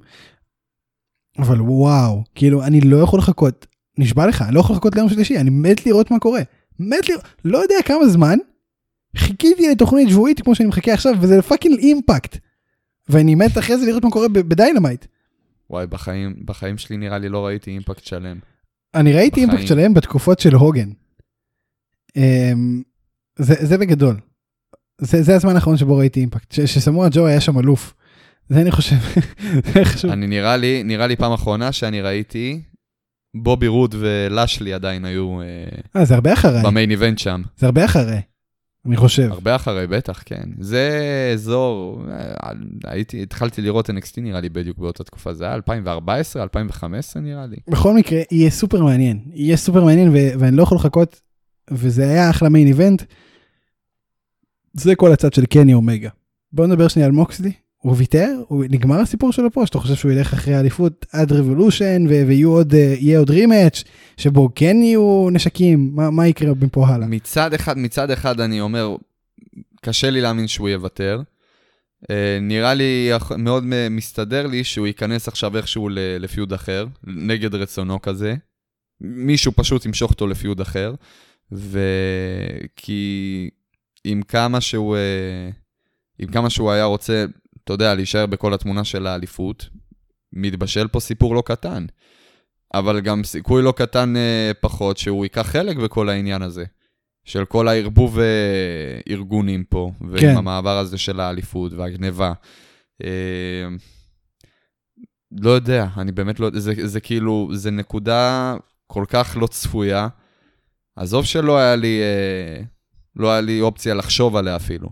אבל וואו כאילו אני לא יכול לחכות נשבע לך אני לא יכול לחכות ליום שלישי אני מת לראות מה קורה מת לראות לא יודע כמה זמן חיכיתי לתוכנית שבועית כמו שאני מחכה עכשיו וזה fucking Impact. ואני מת אחרי זה לראות מה קורה ב Dynamite. וואי, בחיים, בחיים שלי נראה לי לא ראיתי Impact שלם. אני ראיתי. Impact שלהם בתקופות של הוגן. אמ, זה, זה בגדול. זה, זה הזמן האחרון שבו ראיתי אימפקט, ש- שסמואל ג'ו היה שם אלוף. זה אני חושב, זה חשוב. אני נראה לי, נראה לי פעם אחרונה שאני ראיתי, בובי רוד ולאשלי עדיין היו אה, אה, זה הרבה אחריי, במיין איבנט שם. זה הרבה אחריי, אני חושב. הרבה אחרי, בטח, כן. זה אזור, אה, הייתי, התחלתי לראות NXT נראה לי בדיוק באותה תקופה, זה היה 2014, 2015 נראה לי. בכל מקרה, יהיה סופר מעניין, יהיה סופר מעניין ו- ואני לא יכול לחכות, וזה היה אחלה מיין איבנט. זה כל הצד של קני אומגה. בוא נדבר שנייה על מוקסלי. הוא ויתר? הוא נגמר הסיפור שלו פה? שאתה חושב שהוא ילך אחרי האליפות עד רבולושן ויהיו עוד, אה, יהיה עוד רימאץ' שבו כן יהיו נשקים? מה, מה יקרה מפה הלאה? מצד אחד, מצד אחד אני אומר, קשה לי להאמין שהוא יוותר. אה, נראה לי מאוד מסתדר לי שהוא ייכנס עכשיו איכשהו לפיוד אחר, נגד רצונו כזה. מישהו פשוט ימשוך אותו לפיוד אחר. וכי עם כמה שהוא, אה, עם כמה שהוא היה רוצה, אתה יודע, להישאר בכל התמונה של האליפות, מתבשל פה סיפור לא קטן. אבל גם סיכוי לא קטן אה, פחות שהוא ייקח חלק בכל העניין הזה. של כל הערבוב אה, ארגונים פה, ועם כן. המעבר הזה של האליפות והגניבה. אה, לא יודע, אני באמת לא, זה, זה כאילו, זה נקודה כל כך לא צפויה. עזוב שלא היה לי, אה, לא היה לי אופציה לחשוב עליה אפילו.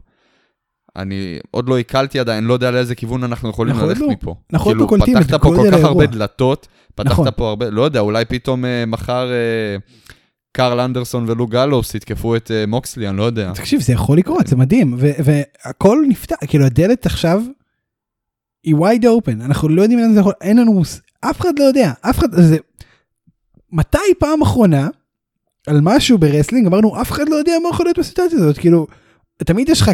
אני עוד לא עיכלתי עדיין, לא יודע לאיזה כיוון אנחנו יכולים עוד ללכת לא- מפה. אנחנו עוד כאילו, לא קולטים את פתחת פה כל גודל כך הרבה האירוע. דלתות, פתחת נכון. פה הרבה, לא יודע, אולי פתאום אה, מחר אה, קרל אנדרסון ולו גלוס יתקפו את אה, מוקסלי, אני לא יודע. תקשיב זה יכול לקרות זה מדהים והכל נפתח כאילו הדלת עכשיו היא wide open, אנחנו לא יודעים לאן זה יכול, אין לנו, מוס- אף אחד לא יודע, אף אחד, זה, מתי פעם אחרונה על משהו ב wrestling אמרנו אף אחד לא יודע מה יכול להיות בסיטואציה הזאת, כאילו, תמיד יש לך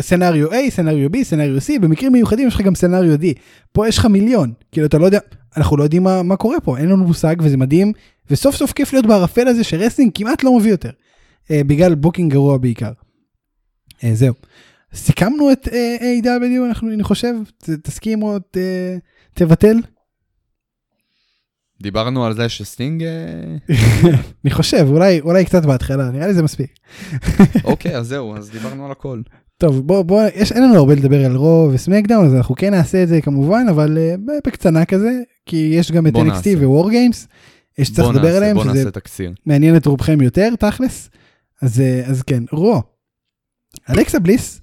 scenario A, scenario B, scenario C, במקרים מיוחדים יש לך גם scenario D, פה יש לך מיליון, כאילו אתה לא יודע, אנחנו לא יודעים מה, מה קורה פה, אין לנו מושג וזה מדהים, וסוף סוף כיף להיות בערפל הזה ש wrestling כמעט לא מביא יותר, אה, בגלל booking גרוע בעיקר. אה, זהו. סיכמנו את אה, AEW. אנחנו אני חושב ת, תסכים או ת, תבטל דיברנו על זה שסטינג... אה, אני חושב אולי אולי קצת בהתחלה נראה לי זה מספיק. אוקיי, אז זהו, אז דיברנו על הכל. טוב בוא בוא יש אין לנו הרבה לדבר על Raw ו SmackDown אז אנחנו כן נעשה את זה כמובן אבל אה, בקצרה כזה כי יש גם את NXT. War Games. שצריך בוא לדבר עליהם שזה. מעניין את רובכם יותר תכלס אז אה, אז כן Raw. אלכסה בליס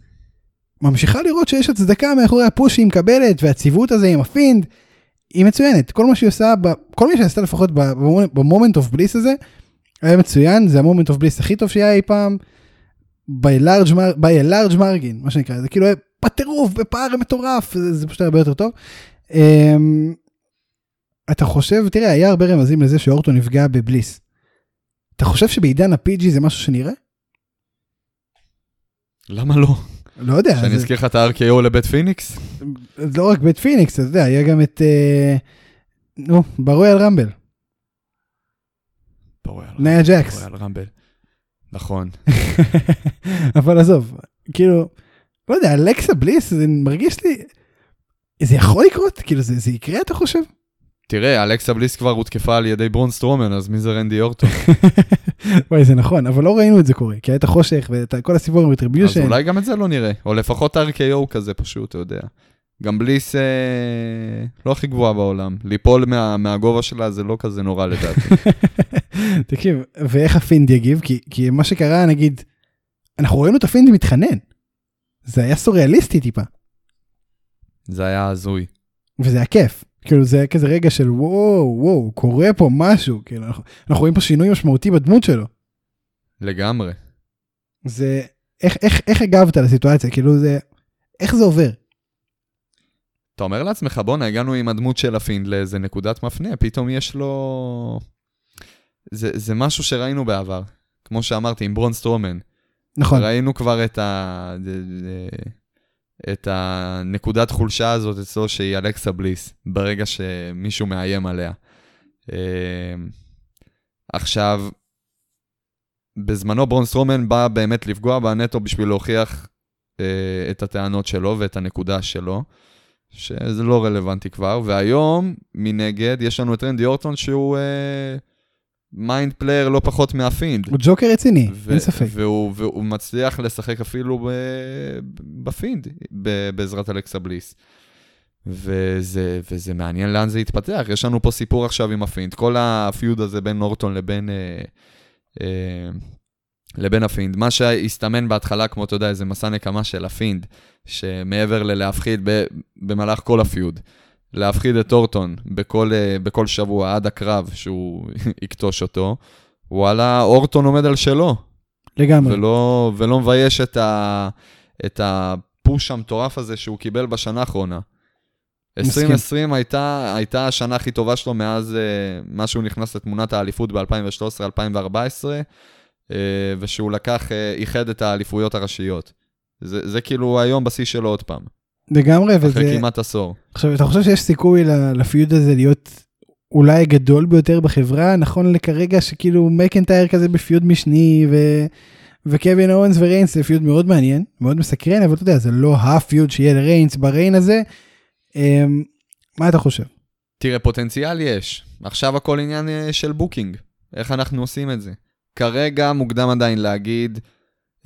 ממשיכה להראות שיש הצדקה מאחורי ה push שהיא מקבלת והציוות הזה עם ה Fiend. היא מצוינת כל מה שהיא עושה כל מה שהיא עשתה לפחות ב Moment of Bliss הזה היה מצוין זה ה Moment of Bliss הכי טוב שהיה אי פעם. By large, by a large margin מה שנקרא זה כאילו היה בטירוף בפער מטורף זה, זה פשוט הרבה יותר טוב. Um, אתה חושב תראה היה הרבה רמזים לזה שאורטון נפגע בבליס. אתה חושב שבעידן ה-PG זה משהו שנראה? למה לא? לא יודע. שאני אזכיר לך את ה-RKO לבית פיניקס? לא רק בית פיניקס, אתה יודע, היה גם את, אה, נו, ברויאל רמבל, נאיה ג'קס. רויאל רמבל. נכון. אבל עזוב, כאילו, לא יודע, אלכסה בליס, זה מרגיש לי, זה יכול לקרות? כאילו, זה, זה יקרה, אתה חושב? תראה, אלכסה בליס כבר הותקפה על ידי ברון סטרומן, אז מי זה רנדי אורטון? וואי, זה נכון, אבל לא ראינו את זה קורה, כי היה את החושך ואת כל הסיפור עם אז רטריביושן. אולי גם את זה לא נראה, או לפחות RKO כזה פשוט, אתה יודע. גם בליס אה, לא הכי גבוהה בעולם. ליפול מה, מהגובה שלה זה לא כזה נורא לדעתי. תקשיב, ואיך הפינד יגיב? כי, כי מה שקרה, נגיד, אנחנו ראינו את הפינד מתחנן. זה היה סוריאליסטי טיפה, זה היה הזוי. וזה היה כיף. כאילו זה היה כזה רגע של וואו, וואו, קורה פה משהו, כאילו אנחנו, אנחנו רואים פה שינוי משמעותי בדמות שלו. לגמרי. זה, איך, איך, איך הגבת לסיטואציה? כאילו זה, איך זה עובר? אתה אומר לעצמך, בואנה, הגענו עם הדמות של הפינד לאיזה נקודת מפנה, פתאום יש לו... זה, זה משהו שראינו בעבר. כמו שאמרתי, עם ברון סטרומן. נכון, ראינו כבר את ה... את הנקודת חולשה הזאת אצלו שהיא אלכסה בליס, ברגע שמישהו מאיים עליה. אה, עכשיו, בזמנו ברון סטרומן בא באמת לפגוע בה נטו בשביל להוכיח אה, את הטענות שלו ואת הנקודה שלו, שזה לא רלוונטי כבר, והיום, מנגד, יש לנו את רנדי אורטון שהוא mind player לא פחות מהפינד. הוא ג'וקר רציני, ו- אין ספק. והוא, והוא מצליח לשחק אפילו ב- בפינד, ב- בעזרת אלכסה בליס. וזה, וזה מעניין לאן זה יתפתח. יש לנו פה סיפור עכשיו עם הפינד. כל ה-feud הזה בין אורטון לבין, אה, אה, לבין הפינד. מה שהסתמן בהתחלה, כמו אתה יודע, איזה מסע נקמה של הפינד, שמעבר ללהפחיד במהלך כל ה-feud. להפחיד את אורטון בכל, אה, בכל שבוע עד הקרב שהוא יכתוש אותו. וואלה, אורטון עומד על שלו, לגמרי. ולא, ולא מבייש את, ה, את הפוש המטורף הזה שהוא קיבל בשנה האחרונה. מסכים. 2020 הייתה, הייתה השנה הכי טובה שלו מאז, אה, מאז שהוא נכנס לתמונת האליפות ב-2013-2014, אה, ושהוא לקח, אה, איחד את האליפויות הראשיות. זה, זה כאילו היום בשיא שלו עוד פעם, לגמרי, אחרי וזה... כמעט עשור. עכשיו, אתה חושב שיש סיכוי ל-feud הזה להיות אולי הגדול ביותר בחברה, נכון לכרגע שכאילו מקנטייר כזה ב-feud משני ו... וקווין אוונס וריינס זה feud מאוד מעניין, מאוד מסקרן, אבל אתה יודע, זה לא ה-feud שיהיה לריינס ב-reign הזה. אמ, מה אתה חושב? תראה, פוטנציאל יש. עכשיו הכל עניין אה, של booking. איך אנחנו עושים את זה? כרגע מוקדם עדיין להגיד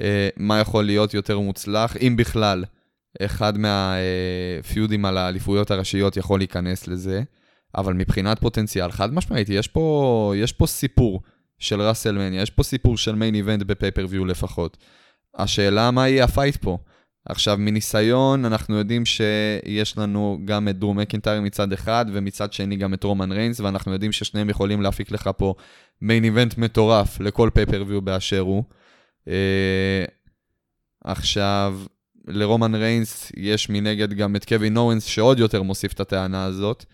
אה, מה יכול להיות יותר מוצלח, אם בכלל אחד מה-feudים על האליפויות הראשיות יכול להיכנס לזה, אבל מבחינת פוטנציאל, חד משמעית, יש פה, יש פה סיפור של ראסלמניה, יש פה סיפור של main event ב-pay-per-view לפחות. השאלה מה יהיה הפייט פה. עכשיו, מניסיון, אנחנו יודעים שיש לנו גם את דרו מקינטייר מצד אחד, ומצד שני גם את רומן ריינס, ואנחנו יודעים ששניהם יכולים להפיק לך פה main event מטורף לכל pay-per-view באשר הוא. אה, עכשיו, לרומן ריינס יש מנגד גם את קווין אוונס, שעוד יותר מוסיף את הטענה הזאת.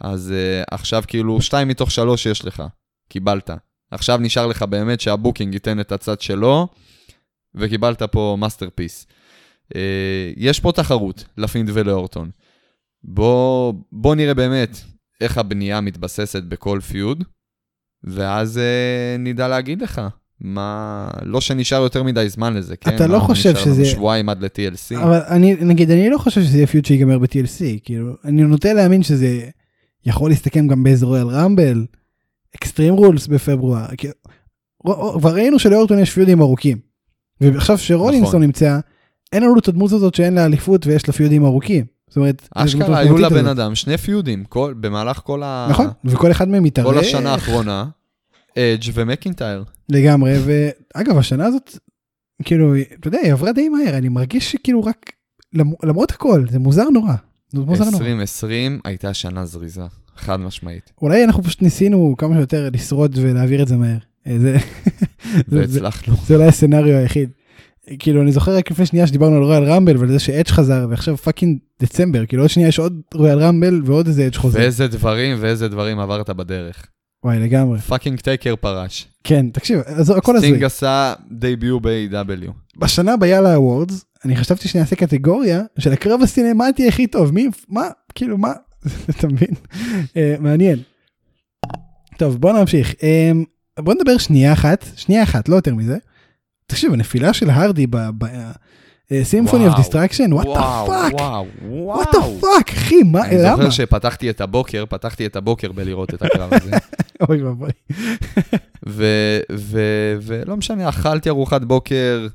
אז uh, עכשיו כאילו, שתיים מתוך שלוש יש לך, קיבלת. עכשיו נשאר לך באמת שה-booking ייתן את הצד שלו, וקיבלת פה masterpiece. Uh, יש פה תחרות לפינד ולאורטון. בוא, בוא נראה באמת איך הבנייה מתבססת בכל פיוד, ואז uh, נדע להגיד לך. מה, לא שנשאר יותר מדי זמן לזה, כן? אתה לא חושב שזה... נשאר לנו שבועיים עד ל-TLC. אבל אני, נגיד, אני לא חושב שזה יהיה פיוט שיגמר ב-TLC, כאילו, אני נוטה להאמין שזה יכול להסתכם גם באיזה רויאל רמבל, אקסטרים רולס בפברואר, כאילו, כבר ראינו שלאורטון יש פיודים ארוכים. ועכשיו שרולינסון נכון. נמצא, אין לנו את הדמות הזאת שאין לה אליפות ויש לה פיודים ארוכים. זאת אומרת, אשכרה היו לבן אדם שני feudים כל, במהלך כל ה... נכון, וכל אחד מהם מתארך. כל השנה האחרונה, אדג' ומקינטייר. לגמרי, ואגב, השנה הזאת, כאילו, אתה יודע, היא עברה די מהר, אני מרגיש שכאילו רק, למרות הכל, זה מוזר נורא. 2020 הייתה שנה זריזה, חד משמעית. אולי אנחנו פשוט ניסינו כמה שיותר לשרוד ולהעביר את זה מהר. אה, והצלחנו. זה אולי הסצנריו היחיד. כאילו אני זוכר רק לפני שנייה שדיברנו על רויאל רמבל ועל זה שאדג' חזר ועכשיו fucking דצמבר כאילו עוד שנייה יש עוד רויאל רמבל ועוד איזה אדג' חוזר. ואיזה דברים ואיזה דברים עברת בדרך. וואי לגמרי. fucking טייקר פרש. כן תקשיב אז הכל הזוי. סטינג עשה דייביו ב-AW. בשנה ביאללה awards אני חשבתי שאני אעשה קטגוריה של הקרב הסינמטי הכי טוב מי מה כאילו מה אתה מבין אה, מעניין. טוב בוא נמשיך אה, בוא נדבר שנייה אחת שנייה אחת לא יותר מזה. תקשיב הנפילה של הרדי ב... Symphony of Destruction what the fuck what the fuck אחי מה למה? אני זוכר שפתחתי את הבוקר פתחתי את הבוקר בלראות את הקרב הזה. אוי ואבוי. ולא משנה אכלתי ארוחת בוקר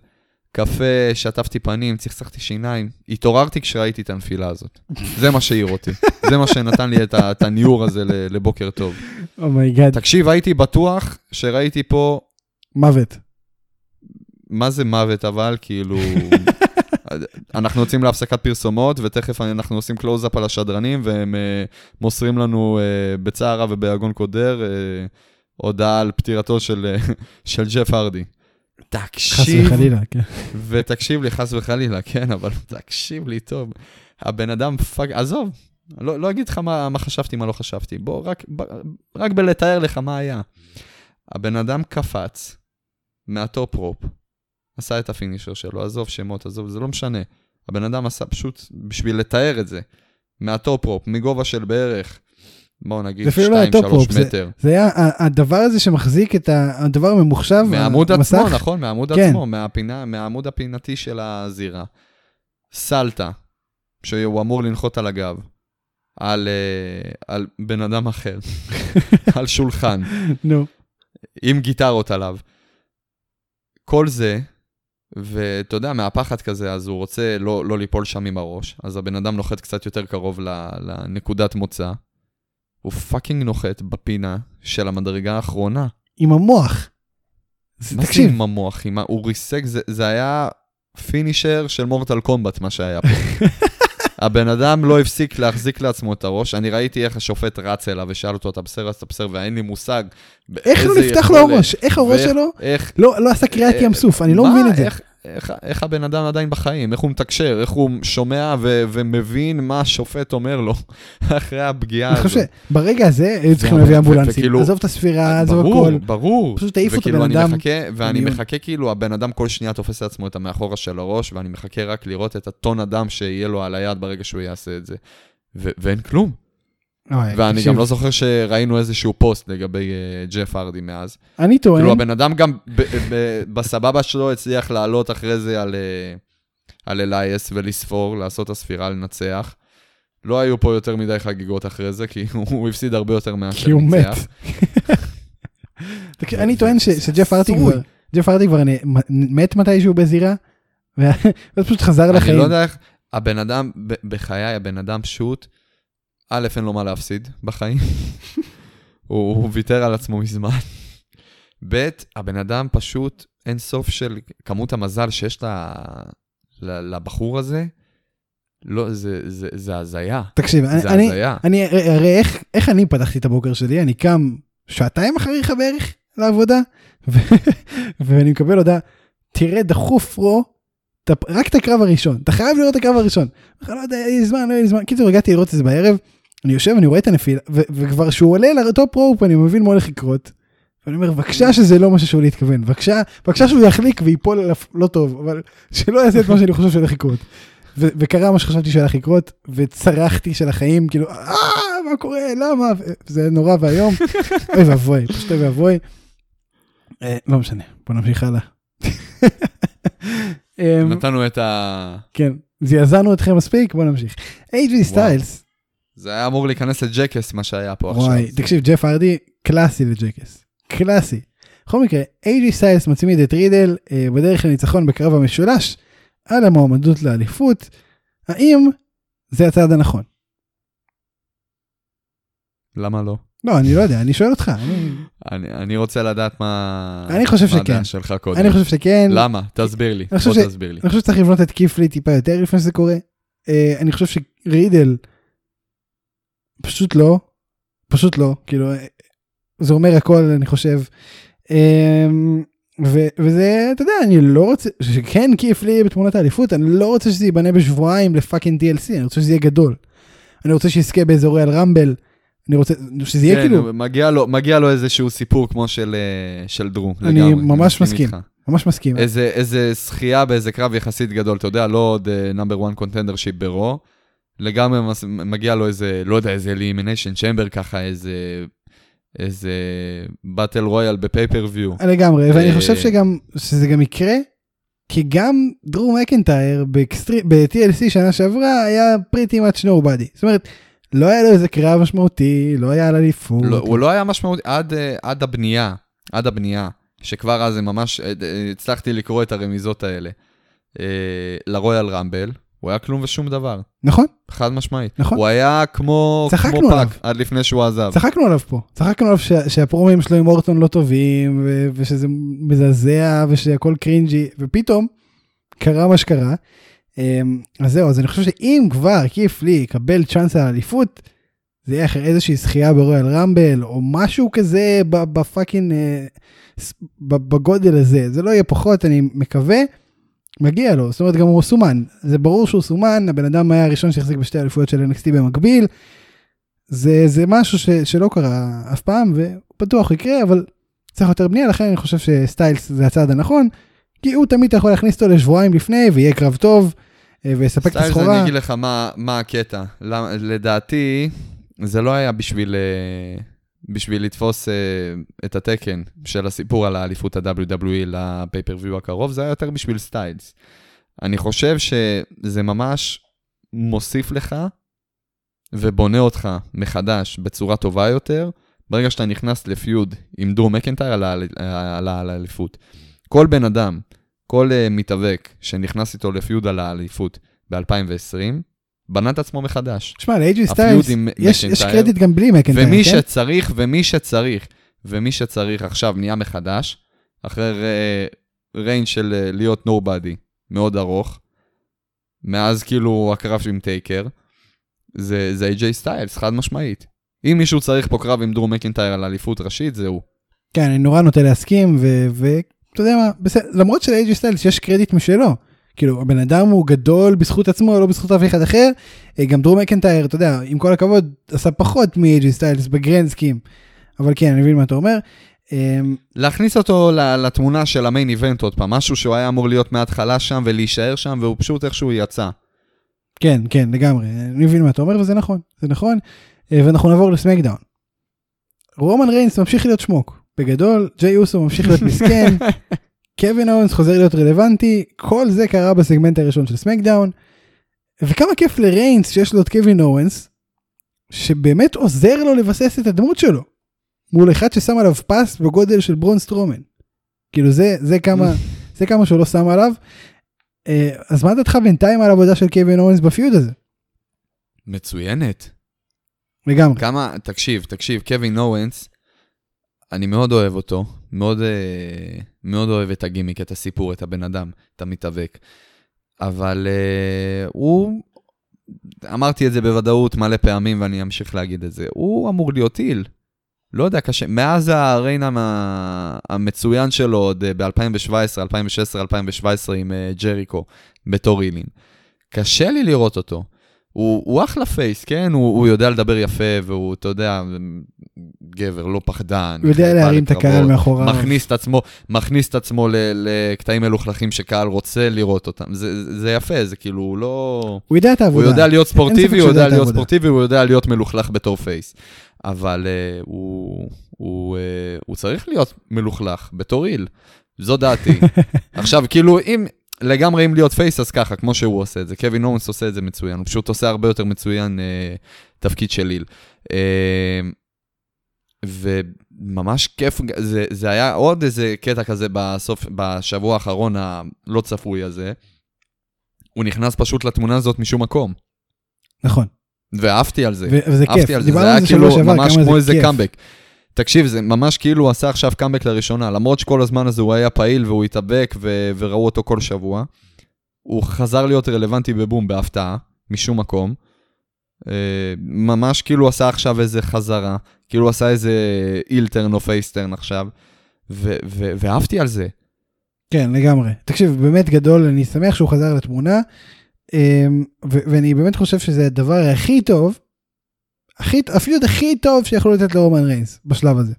קפה שטפתי פנים צחצחתי שיניים התעוררתי כשראיתי את הנפילה הזאת זה מה שהעיר אותי זה מה שנתן לי את הניור הזה לבוקר טוב. oh my god. תקשיב הייתי בטוח שראיתי פה מוות. מה זה מוות אבל כאילו אנחנו יוצאים להפסקת פרסומות ותכף אנחנו עושים קלוז-אפ על השדרנים והם uh, מוסרים לנו uh, בצער רב וביגון קודר uh, הודעה על פטירתו של, של ג'ף הרדי. תקשיב, חס וחלילה, כן. ותקשיב לי, חס וחלילה, כן, אבל תקשיב לי טוב. הבן אדם fuck, עזוב, לא, לא אגיד לך מה, מה חשבתי, מה לא חשבתי. בוא, רק, רק בלתאר לך מה היה. הבן אדם קפץ מה-top rope, עשה את ה-finisher שלו, עזוב שמות, עזוב, זה לא משנה. הבן אדם עשה פשוט, בשביל לתאר את זה, מה-top rope, מגובה של בערך, בואו נגיד 2-3 לא מטר. זה, זה היה הדבר הזה שמחזיק את הדבר הממוחשב, מהעמוד המסך. עצמו, נכון, מהעמוד כן. עצמו, מהפינה, מהעמוד הפינתי של הזירה. סלטה, שהוא אמור לנחות על הגב, על, uh, על בן אדם אחר, על שולחן, נו. עם גיטרות עליו. כל זה, ואתה יודע, מהפחד כזה, אז הוא רוצה לא, לא ליפול שם עם הראש, אז הבן אדם נוחת קצת יותר קרוב לנקודת מוצא. הוא fucking נוחת בפינה של המדרגה האחרונה. עם המוח. מה זה עם המוח? עם ה... הוא ריסק, זה, זה היה finisher של מורטל קומבט, מה שהיה פה. הבן אדם לא הפסיק להחזיק לעצמו את הראש. אני ראיתי איך השופט רץ אליו ושאל אותו, אתה בסדר, אתה בסדר, ואין לי מושג. איך לא נפתח לו הראש? איך הראש שלו? לא, לא עשה קריאת ים סוף, אני לא מבין את זה. איך, איך, הבן אדם עדיין בחיים, איך הוא מתקשר, איך הוא שומע ו- ומבין מה השופט אומר לו אחרי הפגיעה הזאת. אני חושב שברגע הזה היו צריכים להביא אמבולנסים, עזוב את הספירה, עזוב הכל. ברור, ברור. פשוט העיפו את הבן אדם. מחכה, ואני מחכה כאילו, הבן אדם כל שנייה תופס לעצמו את המאחורה של הראש, ואני מחכה רק לראות את הטון הדם שיהיה לו על היד ברגע שהוא יעשה את זה. ואין כלום. ואני גם לא זוכר שראינו איזשהו פוסט לגבי אה, ג'ף ארדי מאז. אני טוען. כאילו הבן אדם גם בסבבה שלו הצליח לעלות אחרי זה על, אה, אלייס ולספור, לעשות את הספירה, לנצח. לא היו פה יותר מדי חגיגות אחרי זה, כי הוא הפסיד הרבה יותר מאשר ניצח. כי הוא מת. אני טוען שג'ף ארדי כבר, ג'ף ארדי כבר מת מתישהו בזירה, ואז פשוט חזר לחיים. אני לא יודע איך, הבן אדם, בחיי הבן אדם פשוט, א', אין לו מה להפסיד בחיים. הוא, הוא ויתר על עצמו מזמן. ב', הבן אדם פשוט אין סוף של כמות המזל שיש לה, לבחור הזה. לא, זה, זה, זה הזיה. תקשיב, זה אני, הזיה. אני, הרי איך, איך אני פתחתי את הבוקר שלי? אני קם שעתיים אחריך בערך לעבודה, ו, ואני מקבל הודעה, תראה דחוף רו, רק את הקרב הראשון, אתה חייב לראות את הקרב הראשון. אני לא יודע, אין לי זמן, לא אין לי זמן. קיצור, הגעתי לראות את זה בערב, אני יושב, אני רואה את הנפילה, ו- וכבר שהוא עולה לטופ רופ, אני מבין מה הולך לקרות. ואני אומר, בבקשה שזה לא מה ששאולי התכוון, בבקשה, בבקשה שהוא יחליק וייפול עליו לא טוב, אבל שלא יעשה את מה שאני חושב שהולך לקרות. ו- וקרה מה שחשבתי שהולך לקרות, וצרחתי של החיים, כאילו, אה, מה קורה, למה? זה נורא ואיום. אוי ואבוי, פשוט אוי ואבוי. אה, לא משנה, בוא נמשיך הלאה. נתנו את ה... כן, זעזענו אתכם מספיק, בוא נמשיך. AJ סטיילס, זה היה אמור להיכנס לג'קס, מה שהיה פה עכשיו. וואי, תקשיב, ג'ף הארדי, קלאסי לג'קס. קלאסי. בכל מקרה, AJ סטיילס מצמיד את רידל אה, בדרך לניצחון בקרב המשולש על המועמדות לאליפות. האם זה הצעד הנכון? למה לא? לא, אני לא יודע, אני שואל אותך. אני- אני, אני רוצה לדעת מה... אני חושב מה שכן. הדעה שלך קודם. אני חושב שכן. למה? תסביר לי. אני חושב בוא ש- תסביר לי. אני חושב שצריך לבנות את קיפלי טיפה יותר לפני שזה קורה. אה, אני חושב שרידל פשוט לא, פשוט לא, כאילו אה, זה אומר הכל אני חושב. אה, ו- וזה אתה יודע אני לא רוצה שכן קיפלי יהיה בתמונת האליפות אני לא רוצה שזה ייבנה בשבועיים לפאקינג DLC אני רוצה שזה יהיה גדול. אני רוצה שיזכה באיזה רויאל רמבל. אני רוצה שזה יהיה כן, כאילו מגיע לו, מגיע לו איזשהו סיפור כמו של, אה, של דרו. אני לגמרי, ממש מסכים. איתך. ממש מסכים. איזה, איזה זכייה באיזה קרב יחסית גדול, אתה יודע, לא עוד number 1 contendership bro. לגמרי מגיע לו איזה, לא יודע, איזה Elimination Chamber ככה, איזה, איזה battle royal ב pay-per-view. לגמרי ואני אה, חושב שגם שזה גם יקרה כי גם דרו מקנטייר ב-TLC שנה שעברה היה pretty much nobody זאת אומרת לא היה לו איזה קרב משמעותי לא היה על אליפות לא, הוא לא היה משמעותי עד, אה, עד הבנייה, עד הבנייה, שכבר אז ממש, אה, הצלחתי לקרוא את הרמיזות האלה. לרויאל רמבל, הוא היה כלום ושום דבר, נכון חד משמעית. נכון. הוא היה כמו, כמו עליו. fuck עד לפני שהוא עזב. צחקנו עליו פה צחקנו עליו שה- שהפרומואים שלו עם אורטון לא טובים ו- ושזה מזעזע ושהכל cringy ופתאום קרה מה שקרה. אמ, אז זהו אז אני חושב שאם כבר קית' לי יקבל צ'אנס על אליפות זה יהיה אחרי איזושהי זכייה ברויאל רמבל או משהו כזה ב fucking אה, בגודל הזה זה לא יהיה פחות אני מקווה. מגיע לו זאת אומרת גם הוא סומן זה ברור שהוא סומן הבן אדם היה הראשון שהחזיק בשתי אליפויות של NXT במקביל. זה זה משהו ש, שלא קרה אף פעם ובטוח יקרה אבל צריך יותר בנייה לכן אני חושב שסטיילס זה הצעד הנכון כי הוא תמיד יכול להכניס אותו לשבועיים לפני ויהיה קרב טוב אה, ויספק את סטיילס, הסחורה. אני אגיד לך מה, מה הקטע. לדעתי, זה לא היה בשביל, אה, בשביל לתפוס אה, את התקן של הסיפור על האליפות ה-WWE לפייפריוויו הקרוב, זה היה יותר בשביל סטיילס. אני חושב שזה ממש מוסיף לך ובונה אותך מחדש בצורה טובה יותר, ברגע שאתה נכנס ל feud עם דרו מקנטייר על האל- על האליפות. כל בן אדם, כל uh, מתאבק שנכנס איתו ל feud על האליפות ב-2020, בנה את עצמו מחדש. שמע ה feud סטיילס יש, יש מקנטייר. קרדיט גם בלי מקנטייר. ומי כן? שצריך, ומי שצריך, ומי שצריך עכשיו נהיה מחדש, אחרי run של אה, להיות nobody מאוד ארוך, מאז כאילו הקרב עם טייקר, זה, זה AJ סטיילס, חד משמעית. אם מישהו צריך פה קרב עם דרו מקינטייר על אליפות ראשית, זה הוא. כן אני נורא נוטה להסכים ואתה יודע מה בסדר למרות שלאייג'י סטיילס יש קרדיט משלו. כאילו הבן אדם הוא גדול בזכות עצמו לא בזכות אף אחד אחר אה, גם דרו מקנטייר אתה יודע עם כל הכבוד עשה פחות מאייג'י סטיילס ב grand scheme אבל כן אני מבין מה אתה אומר. אמ, להכניס אותו לתמונה של ה main event עוד פעם, משהו שהוא היה אמור להיות מההתחלה שם ולהישאר שם, והוא פשוט איכשהו יצא. כן כן לגמרי אני מבין מה אתה אומר וזה נכון זה נכון אה, ואנחנו נעבור לסמקדאון. רומן ריינס ממשיך להיות שמוק בגדול ג'יי אוסו ממשיך להיות מסכן קווין אוואנס חוזר להיות רלוונטי כל זה קרה בסגמנט הראשון של סמקדאון. וכמה כיף לריינס שיש לו את קווין אוואנס שבאמת עוזר לו לבסס את הדמות שלו. מול אחד ששם עליו פס בגודל של ברון סטרומן. כאילו זה זה כמה זה כמה שהוא לא שם עליו. אה, אז מה דעתך בינתיים על העבודה של קווין אורנס בפיוד הזה? מצוינת. לגמרי. כמה, תקשיב, תקשיב, קווין אורנס, אני מאוד אוהב אותו, מאוד, אה, מאוד אוהב את הגימיק, את הסיפור, את הבן אדם, את המתאבק. אבל אה, הוא, אמרתי את זה בוודאות מלא פעמים ואני אמשיך להגיד את זה, הוא אמור להיות איל. לא יודע, קשה. מאז ה run המצוין שלו עוד אה, ב-2017, 2016, 2017 עם uh, ג'ריקו בתור heel. קשה לי לראות אותו. הוא, הוא אחלה face, כן? הוא, הוא יודע לדבר יפה, והוא, אתה יודע, גבר, לא פחדן. הוא יודע להרים את הקהל מאחוריו. מכניס את עצמו, מכניס את עצמו לקטעים מלוכלכים שקהל רוצה לראות אותם. זה, זה יפה, זה כאילו, הוא לא... הוא יודע את העבודה. הוא יודע להיות ספורטיבי, הוא יודע להיות ספורטיבי, הוא יודע להיות מלוכלך בתור face. אבל uh, הוא, הוא, uh, הוא צריך להיות מלוכלך בתור איל. זו דעתי. עכשיו, כאילו, אם, לגמרי אם להיות פייס, אז ככה, כמו שהוא עושה את זה. קווין אורנס עושה את זה מצוין, הוא פשוט עושה הרבה יותר מצוין אה, תפקיד של ליל. אה, וממש כיף, זה, זה היה עוד איזה קטע כזה בסוף, בשבוע האחרון הלא צפוי הזה. הוא נכנס פשוט לתמונה הזאת משום מקום. נכון. ועפתי על זה. וזה כיף, על זה זה כיף. ממש כמו איזה קאמבק. תקשיב, זה ממש כאילו הוא עשה עכשיו קאמבק לראשונה, למרות שכל הזמן הזה הוא היה פעיל והוא התאבק ו- וראו אותו כל שבוע. הוא חזר להיות רלוונטי בבום בהפתעה, משום מקום. Uh, ממש כאילו עשה עכשיו איזה חזרה, כאילו עשה איזה heel turn או face turn עכשיו, ו- ו- ועפתי על זה. כן, לגמרי. תקשיב, באמת גדול, אני שמח שהוא חזר לתמונה, ו- ואני באמת חושב שזה הדבר הכי טוב הכי, אפילו הכי טוב שיכולו לתת לרומן ריינס בשלב הזה.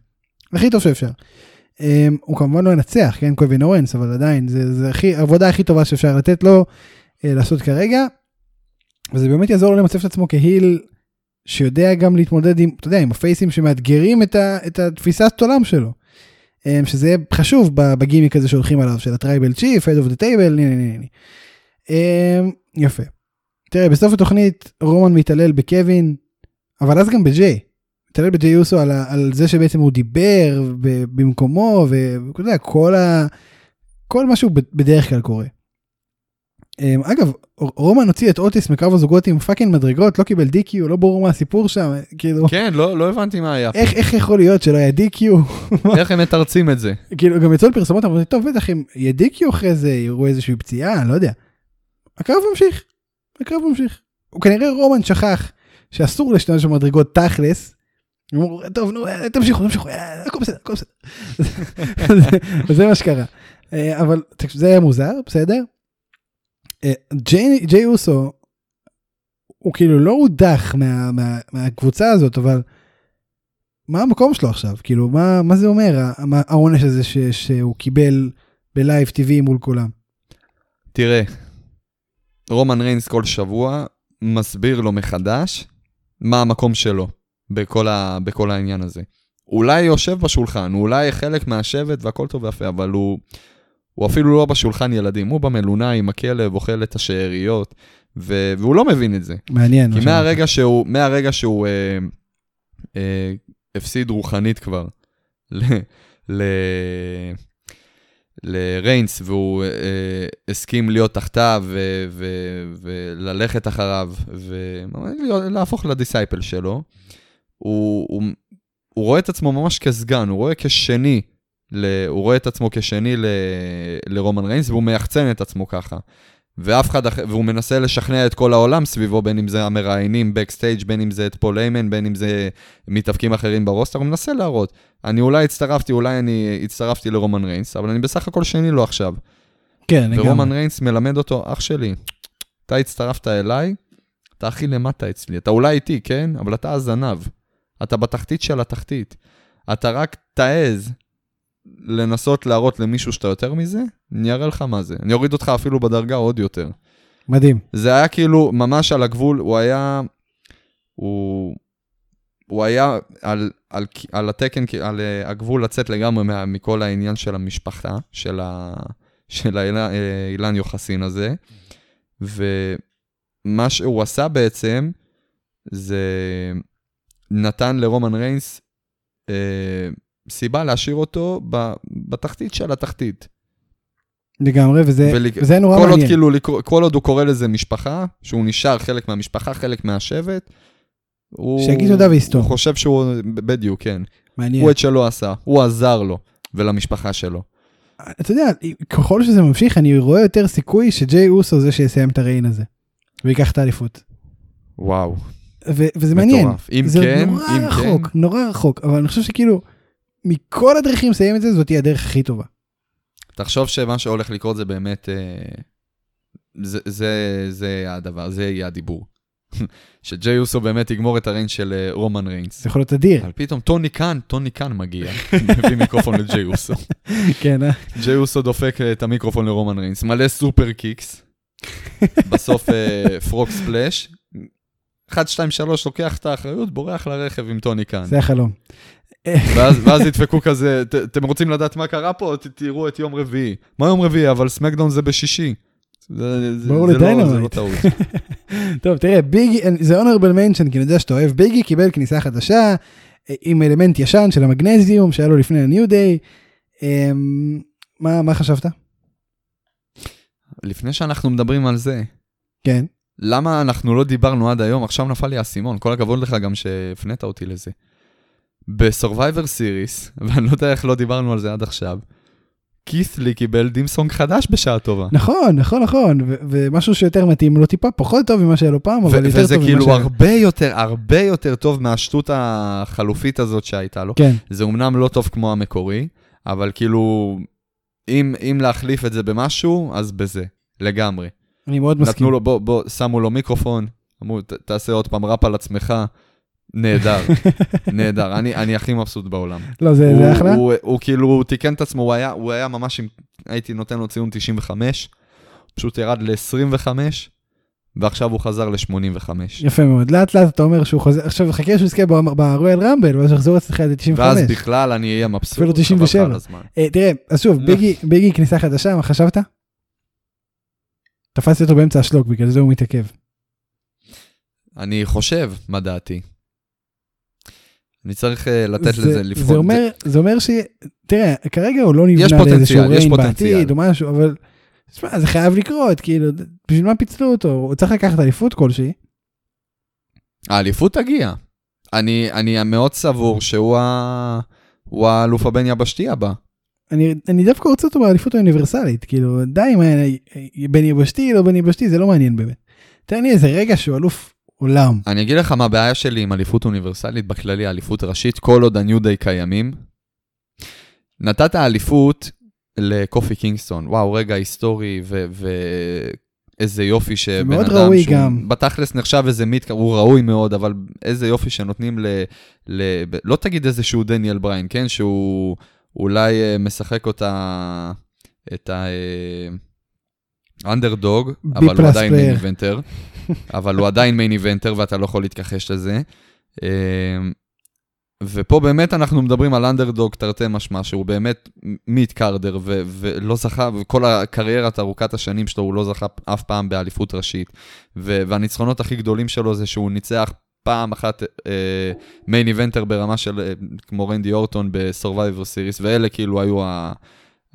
הכי טוב שאפשר. Um, הוא כמובן לא ינצח, כן, קווין אוואנס, אבל עדיין, זה, זה הכי, העבודה הכי טובה שאפשר לתת לו uh, לעשות כרגע. וזה באמת יעזור לו למצב את עצמו כ heel שיודע גם להתמודד עם, אתה יודע, עם הפייסים שמאתגרים את, ה, את התפיסת עולם שלו. Um, שזה חשוב בגימיק הזה שהולכים עליו, של ה Tribal Chief, head of the table, נה נה נה נה. Um, יפה. תראה, בסוף התוכנית רומן מתעלל בקווין, אבל אז גם בג'יי. מתעלל בג'יי אוסו על, על זה שבעצם הוא דיבר במקומו ואתה יודע כל ה... כל מה שהוא בדרך כלל קורה. אמ, אגב רומן הוציא את אוטיס מקרב הזוגות עם fucking מדרגות לא קיבל DQ לא ברור מה הסיפור שם כאילו כן לא לא הבנתי מה היה איך איך יכול להיות שלא היה DQ איך הם מתרצים את זה כאילו גם יצאו לפרסומות אמרתי טוב בטח אם יהיה דיקיו אחרי זה יראו איזושהי פציעה לא יודע. הקרב ממשיך. הקרב ממשיך. הוא כנראה רומן שכח שאסור להשתמש במדרגות תכלס. טוב נו אה, תמשיכו תמשיכו אה, הכל בסדר הכל בסדר. זה מה שקרה. אה, אבל זה היה מוזר בסדר. ג'יי אוסו הוא כאילו לא הודח מה, מה, מהקבוצה הזאת אבל מה המקום שלו עכשיו כאילו מה זה אומר העונש הזה שהוא קיבל ב live TV מול כולם. תראה רומן ריינס כל שבוע מסביר לו מחדש מה המקום שלו בכל, ה, בכל העניין הזה. אולי יושב בשולחן, הוא אולי חלק מהשבט והכל טוב ויפה, אבל הוא, הוא אפילו לא בשולחן ילדים, הוא במלונה עם הכלב, אוכל את השאריות, ו, והוא לא מבין את זה. מעניין. כי מהרגע שהוא, מהרגע שהוא אה, אה, הפסיד רוחנית כבר ל, ל, לריינס, והוא אה, הסכים להיות תחתיו וללכת אחריו, ולהפוך ל disciple שלו. הוא, הוא, הוא רואה את עצמו ממש כסגן, הוא רואה כשני, ל, הוא רואה את עצמו כשני ל, לרומן ריינס, והוא מייחצן את עצמו ככה. ואף אחד אחר, והוא מנסה לשכנע את כל העולם סביבו, בין אם זה המראיינים ב backstage, בין אם זה את פול היימן, בין אם זה מתאבקים אחרים ברוסטר, הוא מנסה להראות. אני אולי הצטרפתי, אולי אני הצטרפתי לרומן ריינס, אבל אני בסך הכל שני לו עכשיו. כן, לגמרי. ורומן ריינס מלמד אותו, אח שלי, אתה הצטרפת אליי, אתה הכי למטה אצלי. אתה אולי איתי, כן? אבל אתה הזנב. אתה בתחתית של התחתית. אתה רק תעז לנסות להראות למישהו שאתה יותר מזה, אני אראה לך מה זה. אני אוריד אותך אפילו בדרגה עוד יותר. מדהים. זה היה כאילו ממש על הגבול, הוא היה... הוא, הוא היה על, על, על התקן, על uh, הגבול לצאת לגמרי מה, מכל העניין של המשפחה, של, ה, של האילן אה, יוחסין הזה. ומה שהוא עשה בעצם, זה נתן לרומן ריינס uh, סיבה להשאיר אותו בתחתית של התחתית. לגמרי, וזה, ול... וזה נורא כל מעניין. עוד, כאילו, כל עוד הוא קורא לזה משפחה, שהוא נשאר חלק מהמשפחה, חלק מהשבט, הוא... שיגיד תודה ויסתום. הוא חושב שהוא, בדיוק, כן. מעניין. הוא את שלו עשה, הוא עזר לו ולמשפחה שלו. אתה יודע, ככל שזה ממשיך, אני רואה יותר סיכוי שג'יי אוסו זה שיסיים את הריין הזה. ויקח את האליפות. וואו. ו- וזה מעניין. מטורף. אם זה כן, נורא אם רחוק, כן, נורא רחוק, אבל אני חושב שכאילו, מכל הדרכים לסיים את זה, זאת תהיה הדרך הכי טובה. תחשוב שמה שהולך לקרות זה באמת, אה, זה, זה, זה הדבר, זה יהיה הדיבור. שג'יי יוסו באמת יגמור את הריינג של אה, רומן ריינס. זה יכול להיות אדיר. אבל פתאום טוני קאן, טוני קאן מגיע, מביא מיקרופון לג'יי יוסו. כן, אה? ג'יי יוסו דופק אה, את המיקרופון לרומן ריינס, מלא superkicks, בסוף frog splash, 1, 2, 3 לוקח את האחריות, בורח לרכב עם טוני קאן. זה החלום. ואז, ידפקו כזה, "ת- אתם רוצים לדעת מה קרה פה? תראו את יום רביעי. מה יום רביעי? אבל סמאקדאון זה בשישי. ברור זה, לא, זה לדיינמייט. לא טעות. טוב, תראה, ביגי, זה honorable mention, כי אני יודע שאתה אוהב, ביגי קיבל כניסה חדשה, אה, עם אלמנט ישן של המגנזיום שהיה לו לפני ה-New Day. אמ, מה מה חשבת? לפני שאנחנו מדברים על זה, כן. למה אנחנו לא דיברנו עד היום? עכשיו נפל לי האסימון, כל הכבוד לך גם שהפנית אותי לזה. ב-Survivor Series, ואני לא יודע איך לא דיברנו על זה עד עכשיו, כית'לי קיבל דימסונג חדש בשעה טובה. נכון, נכון, נכון, ו- ומשהו שיותר מתאים לו טיפה, פחות טוב ממה שהיה לו פעם, אבל יותר וזה טוב ממה כאילו שהיה. הרבה יותר, הרבה יותר טוב מהשטות החלופית הזאת שהייתה לו. כן, זה אומנם לא טוב כמו המקורי, אבל כאילו, אם, אם להחליף את זה במשהו, אז בזה, לגמרי. אני מאוד מסכים. נתנו לו, בוא, בוא, שמו לו מיקרופון, אמרו, "ת- תעשה עוד פעם ראפ על עצמך, נהדר, נהדר, אני, אני הכי מבסוט בעולם. לא, זה הוא, זה אחלה. הוא, הוא כאילו הוא תיקן את עצמו, הוא היה, הוא היה ממש, עם, הייתי נותן לו ציון 95, פשוט ירד ל-25, ועכשיו הוא חזר ל-85. יפה מאוד. לאט לאט אתה אומר שהוא חוזר, עכשיו חכה שהוא יזכה ברויאל רמבל, ואז יחזור אצלך עד 95. ואז בכלל אני אהיה מבסוט. אפילו חבל לך 97. על הזמן. אה, תראה, אז שוב, לא. ביגי, ביגי כניסה חדשה, מה חשבת? תפסתי אותו באמצע השלוק, בגלל זה הוא מתעכב. אני חושב, מה דעתי. אני צריך אה, לתת זה- לזה לבחון. זה אומר, זה אומר ש... תראה, כרגע הוא לא יש נבנה פוטנציאל, לאיזשהו יש ריין פוטנציאל. בעתיד או משהו, אבל... תשמע, זה חייב לקרות, כאילו, בשביל מה פיצלו אותו? הוא צריך לקחת אליפות כלשהי. האליפות תגיע. אני, אני מאוד סבור שהוא ה... הוא האלוף הבין יבשתי הבא. אני, אני דווקא רוצה אותו באליפות האוניברסלית, כאילו, די עם בין יבשתי, לא בין יבשתי, זה לא מעניין באמת. תן לי איזה רגע שהוא אלוף עולם. אני אגיד לך מה הבעיה שלי עם אליפות אוניברסלית, בכללי אליפות ראשית, כל עוד הניו דיי קיימים. נתת אליפות לקופי קינגסטון, וואו, רגע היסטורי ו... ואיזה יופי שבן מאוד אדם ראוי שהוא גם. בתכלס נחשב איזה מיט, הוא ראוי מאוד, אבל איזה יופי שנותנים ל... ל... לא תגיד איזה שהוא דניאל בריין, כן? שהוא אולי אה, משחק אותה, את ה... אנדרדוג, B אבל הוא עדיין מיין. איבנטר, אבל הוא עדיין מיין איבנטר ואתה לא יכול להתכחש לזה. אה, ופה באמת אנחנו מדברים על אנדרדוג תרתי משמע, שהוא באמת מיט קרדר ו- ולא זכה, וכל הקריירת ארוכת השנים שלו הוא לא זכה אף פעם באליפות ראשית. ו- והניצחונות הכי גדולים שלו זה שהוא ניצח פעם אחת main eventer ברמה של אה, כמו רנדי אורטון בסורווייבר סיריס, ואלה כאילו היו ה...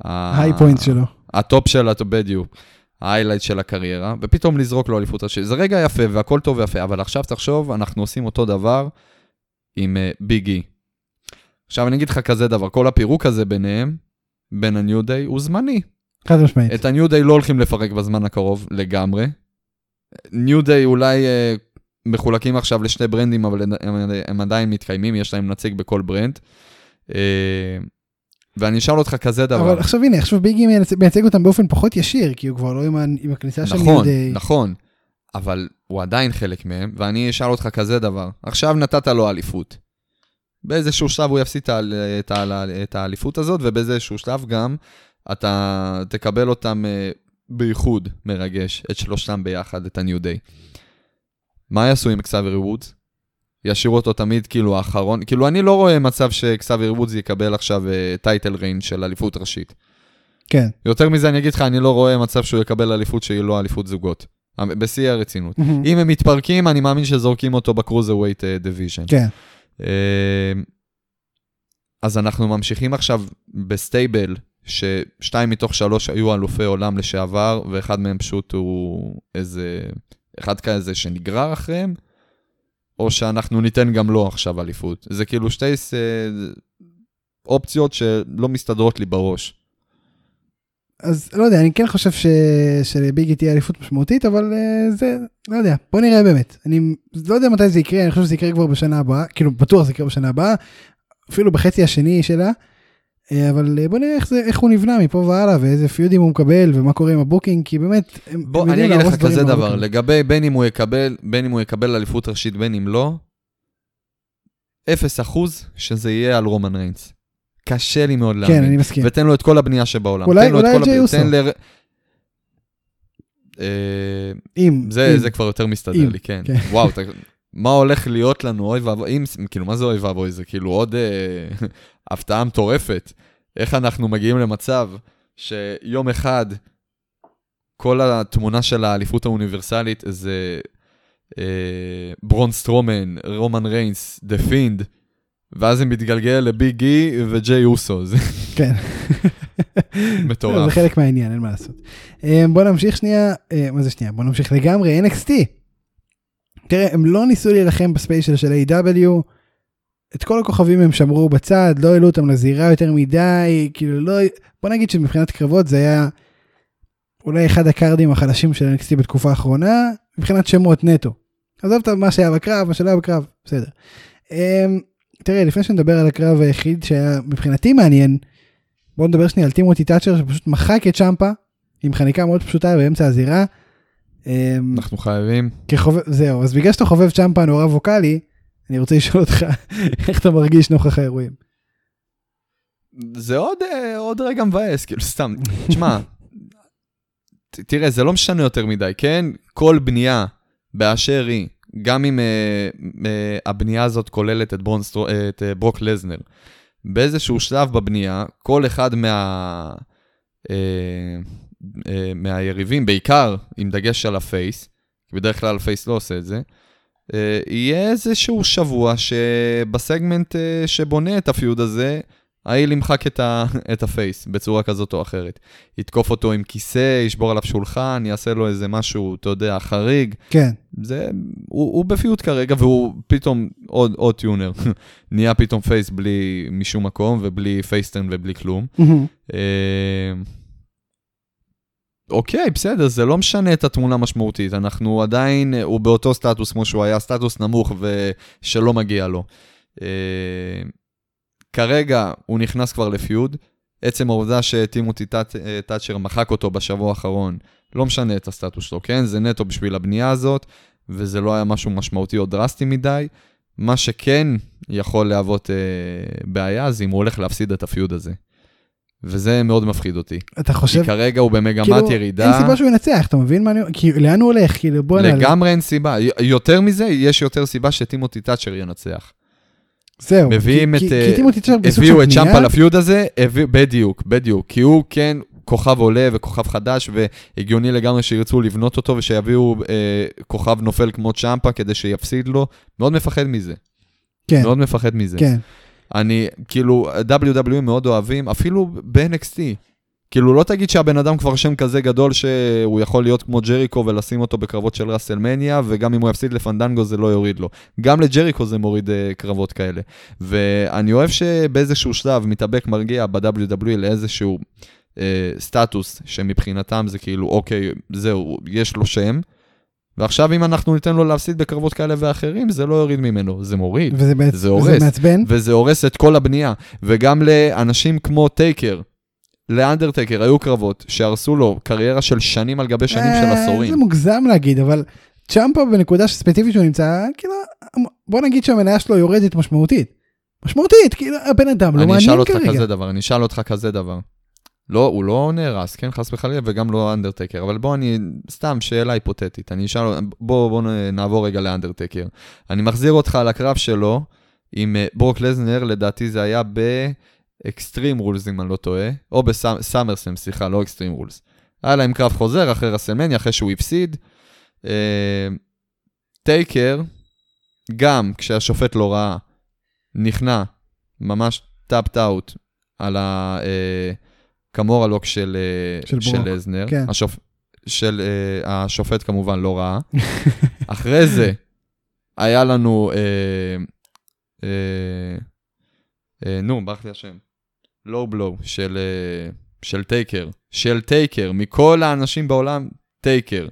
ה- high point שלו. ה top של ה top, בדיוק. ה highlight של הקריירה, ופתאום לזרוק לו אליפות ראשית. זה רגע יפה והכל טוב ויפה, אבל עכשיו תחשוב, אנחנו עושים אותו דבר עם ביג אי. עכשיו אני אגיד לך כזה דבר, כל הפירוק הזה ביניהם, בין הניו דיי, הוא זמני. חד משמעית. את הניו דיי לא הולכים לפרק בזמן הקרוב לגמרי. ניו דיי אולי אה, מחולקים עכשיו לשני ברנדים, אבל הם, הם עדיין מתקיימים, יש להם נציג בכל brand. אה, ואני אשאל אותך כזה דבר. אבל עכשיו הנה, עכשיו ביגי מייצג- אותם באופן פחות ישיר, כי הוא כבר לא עם עם הכניסה של נכון, ניו-דיי. נכון, אבל הוא עדיין חלק מהם, ואני אשאל אותך כזה דבר, עכשיו נתת לו אליפות. באיזשהו שלב הוא יפסיד את האל- את האל- את האליפות הזאת, ובאיזשהו שלב גם אתה תקבל אותם אה, באיחוד מרגש, את שלושתם ביחד, את ה-New Day. מה יעשו עם אקזביאר וודס? ישאירו אותו תמיד כאילו האחרון, כאילו אני לא רואה מצב שאקזביאר וודס יקבל עכשיו title reign של אליפות ראשית. כן. יותר מזה אני אגיד לך, אני לא רואה מצב שהוא יקבל אליפות שהיא לא אליפות זוגות. בשיא הרצינות. אם הם מתפרקים, אני מאמין שזורקים אותו ב cruiserweight division. כן. אז אנחנו ממשיכים עכשיו ב stable, ששתיים מתוך שלוש היו אלופי עולם לשעבר, ואחד מהם פשוט הוא איזה, אחד כזה שנגרר אחריהם, או שאנחנו ניתן גם לו עכשיו אליפות. זה כאילו שתי ס- אופציות שלא מסתדרות לי בראש. אז לא יודע, אני כן חושב ש... שלביגי תהיה אליפות משמעותית, אבל אה, זה, לא יודע, בוא נראה באמת. אני לא יודע מתי זה יקרה, אני חושב שזה יקרה כבר בשנה הבאה, כאילו בטוח זה יקרה בשנה הבאה, אפילו בחצי השני שלה. אה, אבל אה, בוא נראה איך, זה, איך הוא נבנה מפה והלאה ואיזה פיודים הוא מקבל ומה קורה עם ה booking כי באמת הם, בוא הם אני יודעים אגיד להרוס לך דברים כזה דבר ב booking. לגבי בין אם הוא יקבל בין אם הוא יקבל אליפות ראשית בין אם לא. אפס אחוז שזה יהיה על רומן ריינס. קשה לי מאוד להאמין. כן אני מסכים. ותן לו את כל הבנייה שבעולם. אולי- תן לו את אולי הבנייה, אוסו. אה, אם, זה, אם. זה כבר יותר מסתדר אם, לי, כן. כן. וואו, מה הולך להיות לנו, אוי ואבוי, כאילו, מה זה אוי ואבוי? זה כאילו עוד אה, הפתעה מטורפת. איך אנחנו מגיעים למצב שיום אחד כל התמונה של האליפות האוניברסלית זה אה, ברון סטרומן, רומן ריינס, דה פינד, ואז זה מתגלגל לביג אי וג'יי אוסו, זה כן. מטורף. זה חלק מהעניין אין מה לעשות. אה, בוא נמשיך שנייה אה, מה זה שנייה בוא נמשיך לגמרי NXT. תראה הם לא ניסו להילחם בספיישל של A.W. את כל הכוכבים הם שמרו בצד לא העלו אותם לזירה יותר מדי כאילו לא בוא נגיד שמבחינת קרבות זה היה אולי אחד הקארדים החלשים של NXT בתקופה האחרונה מבחינת שמות נטו. עזוב את מה שהיה בקרב מה שלא היה בקרב בסדר. אמ, תראה לפני שנדבר על הקרב היחיד שהיה מבחינתי מעניין בוא נדבר שנייה על טימותי תאצ'ר שפשוט מחק את צ'מפה עם חניקה מאוד פשוטה באמצע הזירה. אמ, אנחנו חייבים. כחובב, זהו, אז בגלל שאתה חובב צ'מפה נורא ווקאלי, אני רוצה לשאול אותך איך אתה מרגיש נוכח האירועים. זה עוד, אה, עוד רגע מבאס, כאילו, סתם. תשמע, תראה, זה לא משנה יותר מדי, כן? כל בנייה באשר היא, גם אם אה, אה, הבנייה הזאת כוללת את, ברון סטרו, את אה, ברוק לזנר, באיזשהו שלב בבנייה, כל אחד מה, אה, מהיריבים, בעיקר עם דגש על ה face, כי בדרך כלל ה face לא עושה את זה, אה, יהיה איזשהו שבוע שבסגמנט אה, שבונה את ה feud הזה, ה heel ימחק את, ה, את ה face בצורה כזאת או אחרת. יתקוף אותו עם כיסא, ישבור עליו שולחן, יעשה לו איזה משהו, אתה יודע, חריג. כן, זה, הוא, הוא ב feud כרגע, והוא פתאום עוד, עוד טיונר. נהיה פתאום face בלי, משום מקום, ובלי face turn ובלי כלום. אוקיי, בסדר, זה לא משנה את התמונה המשמעותית. אנחנו עדיין, הוא באותו סטטוס כמו שהוא היה, סטטוס נמוך ושלא מגיע לו. אה, כרגע הוא נכנס כבר לפיוד. עצם העובדה שטימותי טאט- אה, תאצ'ר מחק אותו בשבוע האחרון, לא משנה את הסטטוס שלו, כן? זה נטו בשביל הבנייה הזאת, וזה לא היה משהו משמעותי או דרסטי מדי. מה שכן יכול להוות אה, בעיה, זה אם הוא הולך להפסיד את הפיוד הזה. וזה מאוד מפחיד אותי. אתה כי חושב, כרגע הוא במגמת כאילו, ירידה. אין סיבה שהוא ינצח, אתה מבין מה אני, כאילו, לאן הוא הולך, כאילו, בוא נעלה. לגמרי אין סיבה. יותר מזה, יש יותר סיבה שטימותי תאצ'ר ינצח. זהו, מביאים כי- את... כי- אה, כי טימותי תאצ'ר בסוג הביאו של את בנייה. צ'מפה לפיוד הזה, הביאו- בדיוק, בדיוק. כי הוא כן כוכב עולה וכוכב חדש, והגיוני לגמרי שירצו לבנות אותו ושיביאו אה, כוכב נופל כמו צ'מפה כדי שיפסיד לו. מאוד מפחד מזה. כן, מאוד מפחד מזה. כן, אני, כאילו, WWE מאוד אוהבים, אפילו ב-NXT. כאילו, לא תגיד שהבן אדם כבר שם כזה גדול שהוא יכול להיות כמו ג'ריקו ולשים אותו בקרבות של ראסלמניה, וגם אם הוא יפסיד לפנדנגו זה לא יוריד לו. גם לג'ריקו זה מוריד uh, קרבות כאלה. ואני אוהב שבאיזשהו שלב מתאבק מרגיע ב-WWE לאיזשהו uh, סטטוס, שמבחינתם זה כאילו, אוקיי, זהו, יש לו שם. ועכשיו אם אנחנו ניתן לו להפסיד בקרבות כאלה ואחרים, זה לא יוריד ממנו, זה מוריד. וזה בעצ- זה וזה הורס. מעצבן. וזה הורס את כל הבנייה. וגם לאנשים כמו טייקר, לאנדרטייקר, היו קרבות שהרסו לו קריירה של שנים על גבי שנים של אה, זה עשורים. מוגזם להגיד, אבל צ'מפה בנקודה ספציפית שהוא נמצא, כאילו, בוא נגיד שהמניה שלו יורדת משמעותית. משמעותית, כאילו, הבן אדם לא אני מעניין אשאל אותך כרגע. כזה דבר, אני אשאל אותך כזה דבר. לא, הוא לא נהרס, כן, חס וחלילה, וגם לא אנדרטייקר, אבל בוא אני, סתם שאלה היפותטית, אני אשאל, בוא, בוא נעבור רגע לאנדרטייקר. אני מחזיר אותך לקרב שלו עם אה, ברוק לזנר, לדעתי זה היה באקסטרים רולס, אם אני לא טועה, או בסאמרסם, סליחה, לא אקסטרים רולס. היה להם קרב חוזר אחרי WrestleMania, אחרי שהוא הפסיד. אה, טייקר, גם כשהשופט לא ראה, נכנע, ממש tapped out על ה Kimura lock של, אה, של של ברוק, לזנר. כן. השופ... של, uh, השופט כמובן לא ראה. אחרי זה היה לנו, אה, אה, אה, נו, ברח לי השם, low blow של, אה, של טייקר, של טייקר, מכל האנשים בעולם, טייקר.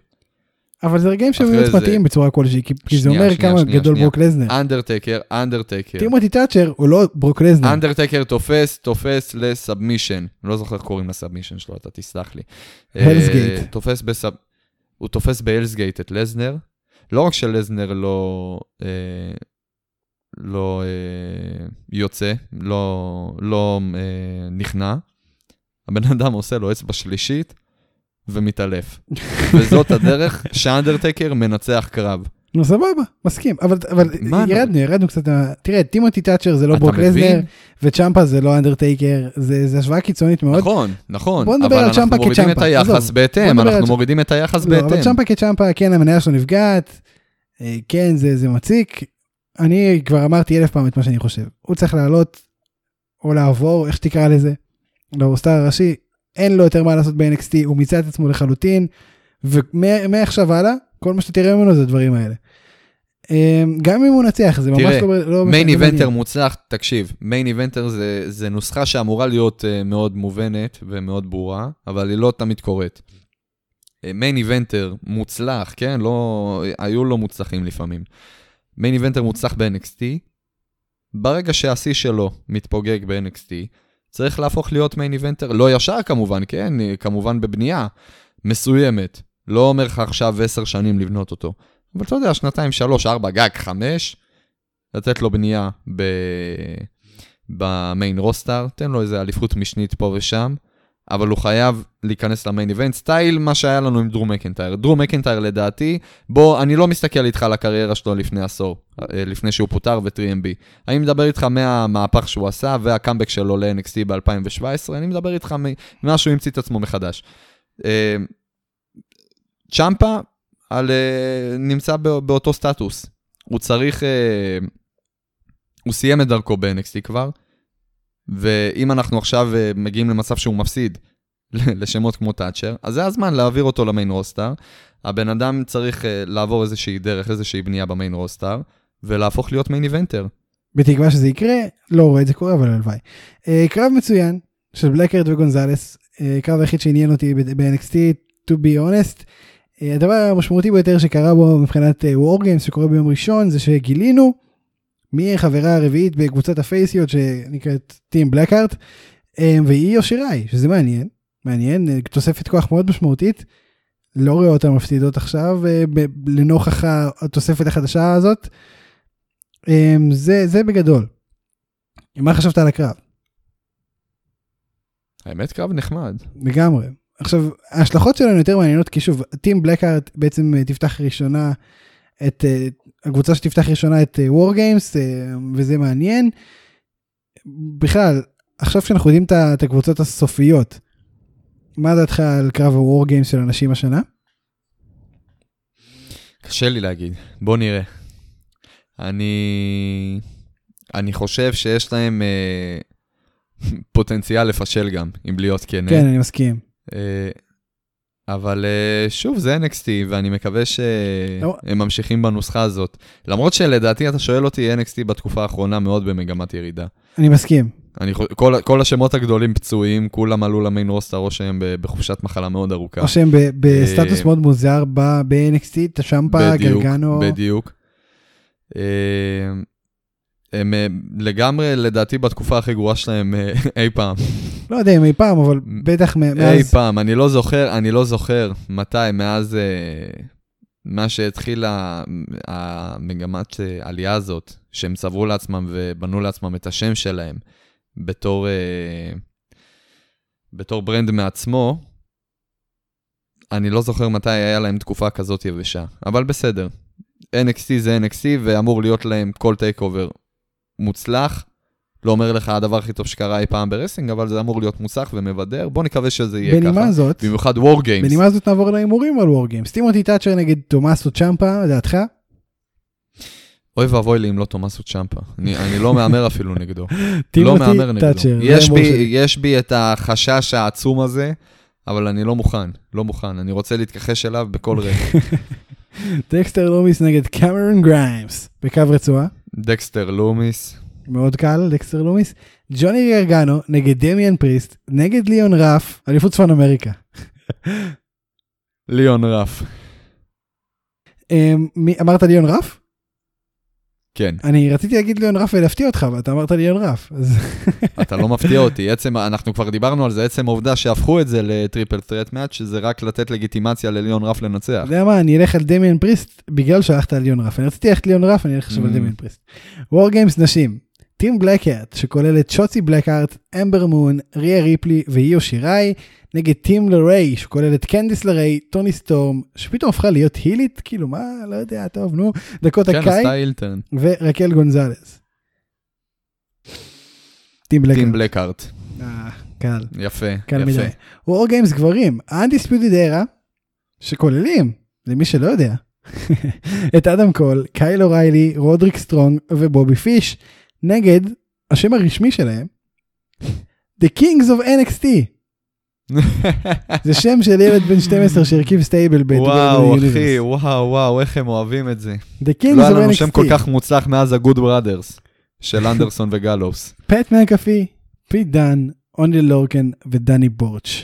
אבל זה רגעים שהם באמת מתאים בצורה כלשהי, כי זה אומר כמה גדול. ברוק לזנר. אנדרטייקר, אנדרטייקר. טימותי תאצ'ר הוא לא ברוק לזנר. אנדרטייקר תופס, תופס ל submission. לא זוכר איך קוראים ל submission שלו, אתה תסלח לי. Hell's אה. תופס ב sub... הוא תופס ב Hell's Gate את לזנר. לא רק שלזנר לא... אה, לא אה, יוצא, לא, לא אה, נכנע. הבן אדם עושה לו אצבע שלישית ומתעלף. וזאת הדרך שאנדרטייקר מנצח קרב. נו סבבה, מסכים. אבל אבל מה, נו? ירדנו, ירדנו קצת. תראה, טימותי תאצ'ר זה לא ברוק לזנר? וצ'מפה זה לא אנדרטייקר, זה זה השוואה קיצונית מאוד. נכון, נכון. בוא נדבר אבל על צ'מפה אנחנו מורידים את כצ'מפה, היחס עזוב. בהתאם, אנחנו מורידים את היחס לא, אבל בהתאם. צ'מפה כצ'מפה, כן, המניה שלו נפגעת, אה, כן, זה זה מציק. אני כבר אמרתי אלף פעם את מה שאני חושב. הוא צריך לעלות, או לעבור, איך שתקרא לזה, לרוסטר הראשי, אין לו יותר מה לעשות ב-NXT, הוא מיצה את עצמו לחלוטין, ומעכשיו הלאה, כל מה שתראה ממנו זה הדברים האלה. אה, גם אם הוא נצח, זה ממש תראה, לא... לא מיין איבנטר. מוצלח, תקשיב, מיין איבנטר זה, זה נוסחה שאמורה להיות uh, מאוד מובנת ומאוד ברורה, אבל היא לא תמיד קורית. מיין איבנטר מוצלח, כן? לא, היו לא מוצלחים לפעמים. מיין איבנטר מוצלח ב-NXT, ברגע שהשיא שלו מתפוגג ב-NXT, צריך להפוך להיות מיין איבנטר, לא ישר כמובן, כן? כמובן בבנייה מסוימת. לא אומר לך עכשיו עשר שנים לבנות אותו. אבל אתה יודע, שנתיים, שלוש, ארבע, גג, חמש, לתת לו בנייה ב... במיין רוסטר, תן לו איזה אליפות משנית פה ושם, אבל הוא חייב להיכנס למיין איבנט, סטייל מה שהיה לנו עם דרו מקנטייר. דרו מקנטייר לדעתי, בוא, אני לא מסתכל איתך על הקריירה שלו לפני עשור, אה, לפני שהוא פוטר ו-3MB. אני מדבר איתך מהמהפך שהוא עשה והקאמבק שלו ל-NXT ב-2017, אני מדבר איתך ממה שהוא המציא את עצמו מחדש. אה, צ'מפה על, uh, נמצא בא, באותו סטטוס. הוא צריך... הוא סיים את דרכו ב-NXT כבר, ואם אנחנו עכשיו uh, מגיעים למצב שהוא מפסיד לשמות כמו תאצ'ר, אז זה הזמן להעביר אותו ל main roster. הבן אדם צריך uh, לעבור איזושהי דרך, איזושהי בנייה ב main roster, ולהפוך להיות main eventer. בתקווה שזה יקרה, לא רואה את זה קורה, אבל הלוואי. אה, קרב מצוין של בלקרד וגונזלס, אה, קרב היחיד שעניין אותי ב-NXT, to be honest. אה, הדבר המשמעותי ביותר שקרה בו מבחינת War Games שקורה ביום ראשון זה שגילינו מי החברה הרביעית בקבוצת הפייסיות שנקראת טים בלקארט והיא יושיראי שזה מעניין מעניין אה, תוספת כוח מאוד משמעותית. לא רואה אותה מפסידות עכשיו אה, לנוכח התוספת החדשה הזאת. אה, זה זה בגדול. מה חשבת על הקרב? האמת, קרב נחמד. לגמרי. עכשיו, ההשלכות שלנו יותר מעניינות, כי שוב, טים בלקארט בעצם אה, תפתח ראשונה את, הקבוצה שתפתח ראשונה את וור גיימס, וזה מעניין. בכלל, עכשיו שאנחנו יודעים את הקבוצות הסופיות, מה דעתך על קרב הוור גיימס של אנשים השנה? קשה לי להגיד, בוא נראה. אני... אני חושב שיש להם אה, פוטנציאל לפשל גם, אם להיות כן. כן, אני מסכים. אה, אבל אה, שוב, זה NXT, ואני מקווה לא. שהם ממשיכים בנוסחה הזאת. למרות שלדעתי, אתה שואל אותי, NXT בתקופה האחרונה מאוד במגמת ירידה. אני מסכים. אני, כל, כל השמות הגדולים פצועים, כולם עלו למיין רוסטר, או שהם בחופשת מחלה מאוד ארוכה. או שהם ב- בסטטוס אה, מאוד מוזר ב-NXT, טשמפה, בדיוק, גרגנו. בדיוק. אה, הם אה, לגמרי, לדעתי, בתקופה הכי גרועה שלהם אה, אי פעם. לא יודע אם אי פעם, אבל בטח מ- אי מאז... פעם, אני לא זוכר, אני לא זוכר מתי, מאז אה, מה שהתחילה המגמת אה, עלייה הזאת, שהם צברו לעצמם ובנו לעצמם את השם שלהם בתור, בתור brand מעצמו, אני לא זוכר מתי היה להם תקופה כזאת יבשה, אבל בסדר. NXT זה NXT ואמור להיות להם כל TakeOver מוצלח. לא אומר לך הדבר הכי טוב שקרה אי פעם ב wrestling, אבל זה אמור להיות מוצלח ומבדר. בוא נקווה שזה יהיה ככה. בנימה זאת, במיוחד War Games. בנימה זאת נעבור להימורים על War Games. טימותי תאצ'ר נגד תומאסו צ'מפה, דעתך? אוי ואבוי לי אם לא תומאסו צ'מפה. אני, אני לא מהמר אפילו נגדו. לא מהמר נגדו. תאצ'ר. יש בי. יש בי את החשש העצום הזה, אבל אני לא מוכן. לא מוכן. אני רוצה להתכחש אליו בכל רגע. דקסטר לומיס נגד קמרון גריימס בקרב רצועה. דקסטר לומיס. מאוד קל, דקסטר לומיס. ג'וני גרגנו נגד דמיאן פריסט, נגד ליאון רף, אליפות צפון אמריקה. ליאון רף. אמ, אמרת ליאון רף? כן, אני רציתי להגיד ליאון רף ולהפתיע אותך, ואתה אמרת ליאון רף. אז אתה לא מפתיע אותי. עצם, אנחנו כבר דיברנו על זה, עצם העובדה שהפכו את זה ל triple threat match, שזה רק לתת לגיטימציה לליאון רף לנצח. אתה יודע מה, אני אלך על דמיאן פריסט בגלל שהלכת על ליאון רף. אני רציתי ללכת ליאון רף, אני אלך עכשיו על Mm. דמיאן פריסט. War Games נשים, team בלקהארט, שכולל את שוצי בלקהארט, אמבר מון, ריה ריפלי ואיו שיראי, נגד team לריי, שכולל את קנדיס לריי, טוני סטורם, שפתאום הפכה להיות הילית, כאילו מה, לא יודע, טוב, נו, דקות כן, הקאי, עשתה. ורקל גונזלס. team בלקהארט. team בלקארט. אה, קל. קל יפה, יפה. מדי. War Games גברים, Undisputed Era, שכוללים, למי שלא יודע, את אדם קול, קייל אוריילי, רודריק סטרונג ובובי פיש, נגד השם הרשמי שלהם, The Kings of NXT. זה שם של ילד בן 12 שהרכיב stable ב- וואו, ב- אחי. וואו, וואו, איך הם אוהבים את זה. The Kings לא היה of לנו שם כל NXT. כך מוצלח מאז ה-Good Brothers של אנדרסון וגלוס. פט מקאפי, פיט דן, אונלי לורקן ודני בורץ'.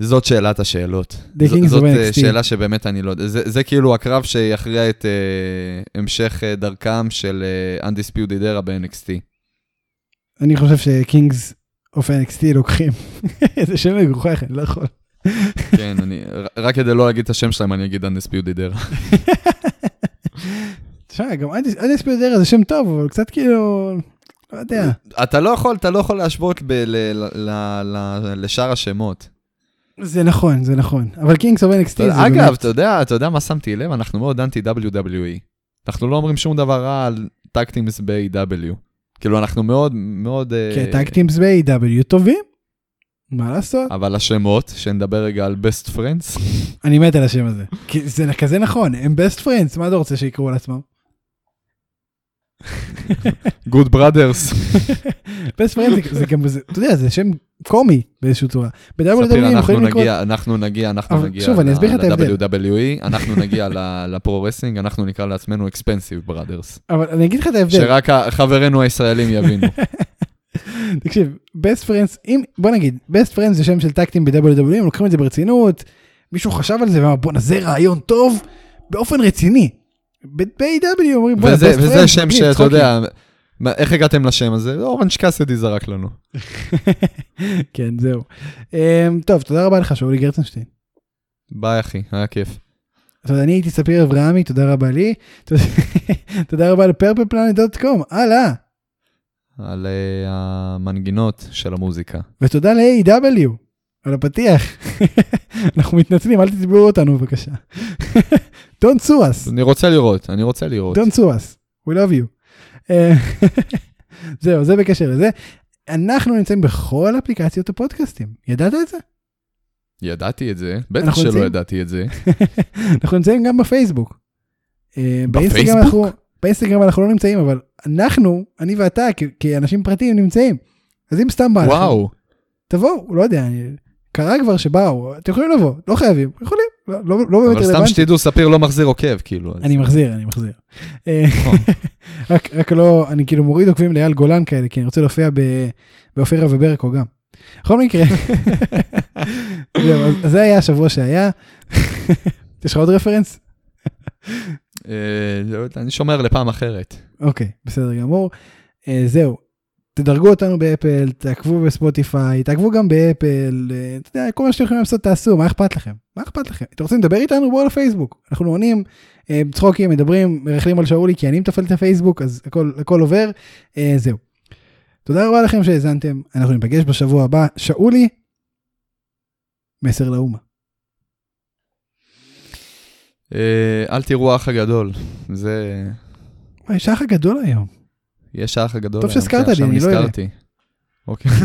זאת שאלת השאלות. ז- זאת אה. שאלה שבאמת אני לא יודע. זה, זה כאילו הקרב שיכריע את אה, המשך אה, דרכם של אה, Undisputed Era ב-NXT. אני חושב ש Kings of NXT לוקחים. איזה שם מגוחך, אני לא יכול. כן, אני, רק כדי לא להגיד את השם שלהם, אני אגיד Undisputed Era. תשמע, גם Undisputed Era זה שם טוב, אבל קצת כאילו, לא יודע. אתה לא יכול, אתה לא יכול להשוות לשאר השמות. זה נכון, זה נכון. אבל Kings of NXT זה אגב, באמת- אתה יודע, אתה יודע מה שמתי לב? אנחנו מאוד אנטי WWE. אנחנו לא אומרים שום דבר רע על tag teams ב-AEW. כאילו, אנחנו מאוד, מאוד... אה, כי ה tag teams ב-AEW טובים. מה לעשות? אבל השמות, שנדבר רגע על best friends, אני מת על השם הזה. כי זה כזה נכון, הם best friends, מה אתה רוצה שיקראו על עצמם? good brothers. best friends זה- גם, אתה יודע, זה שם קומי באיזושהי צורה. ספיר, אנחנו. נגיע, אנחנו נגיע, אנחנו נגיע שוב, אני אסביר לך את ההבדל. ל-WWE, אנחנו נגיע ל- ל pro wrestling, אנחנו נקרא לעצמנו expensive brothers. אבל אני אגיד לך את ההבדל. שרק חברינו הישראלים יבינו. תקשיב, best friends, אם, בוא נגיד, best friends זה שם של tag team ב-WWE, הם לוקחים את זה ברצינות, מישהו חשב על זה ואמר בואנה זה רעיון טוב, באופן רציני. ב-AW אומרים בואנה וזה וזה שם מגניב, שאתה צחוקים." יודע, איך הגעתם לשם הזה? אורנג' קאסדי זרק לנו. כן, זהו. Um, טוב, תודה רבה לך, שאולי גרצנשטיין. ביי אחי, היה כיף. אז אני הייתי ספיר אברהמי, תודה רבה לי. תודה- רבה לפרפלפלנט.קום, הלאה. על אה, המנגינות של המוזיקה. ותודה ל-AW על הפתיח. אנחנו מתנצלים, אל תתבעו אותנו בבקשה. Don't sue us. אני רוצה לראות, אני רוצה לראות. Don't sue us, we love you. זהו, זה בקשר לזה. אנחנו נמצאים בכל אפליקציות הפודקאסטים, ידעת את זה? ידעתי את זה, בטח שלא נמצאים- ידעתי את זה. אנחנו נמצאים גם בפייסבוק. אה, בפייסבוק? אנחנו, באינסטגרם אנחנו לא נמצאים, אבל אנחנו, אני ואתה, כאנשים פרטיים נמצאים. אז אם סתם בא וואו, תבואו, לא יודע, אני- קרה כבר שבאו, אתם יכולים לבוא, לא חייבים, יכולים, לא, לא, לא באמת אבל סתם רלוונטי. שתדעו, ספיר לא מחזיר עוקב, כאילו. אז- אני מחזיר, אני מחזיר. אה, נכון. רק, רק לא, אני כאילו מוריד עוקבים לאייל גולן כאלה, כי אני רוצה להופיע באופירה וברקו גם. בכל מקרה, זהו, אז- אז זה היה השבוע שהיה. יש לך עוד רפרנס? אה, אני שומר לפעם אחרת. אוקיי, בסדר גמור. אה, זהו, תדרגו אותנו באפל, תעקבו בספוטיפיי, תעקבו גם באפל, אה, אתה יודע, כל מה שאתם יכולים לעשות תעשו, מה אכפת לכם? מה אכפת לכם? אתם רוצים לדבר איתנו? בואו לפייסבוק. אנחנו עונים, אה, צחוקים, מדברים, מרכלים על שאולי, כי אני מתפעל את הפייסבוק, אז הכל, הכל עובר. אה, זהו. תודה רבה לכם שהאזנתם, אנחנו ניפגש בשבוע הבא. שאולי, מסר לאומה. אל תראו האח הגדול, זה... וואי, יש האח הגדול היום. יש האח הגדול. טוב שהזכרת לי, אני לא. נזכרתי. אוקיי.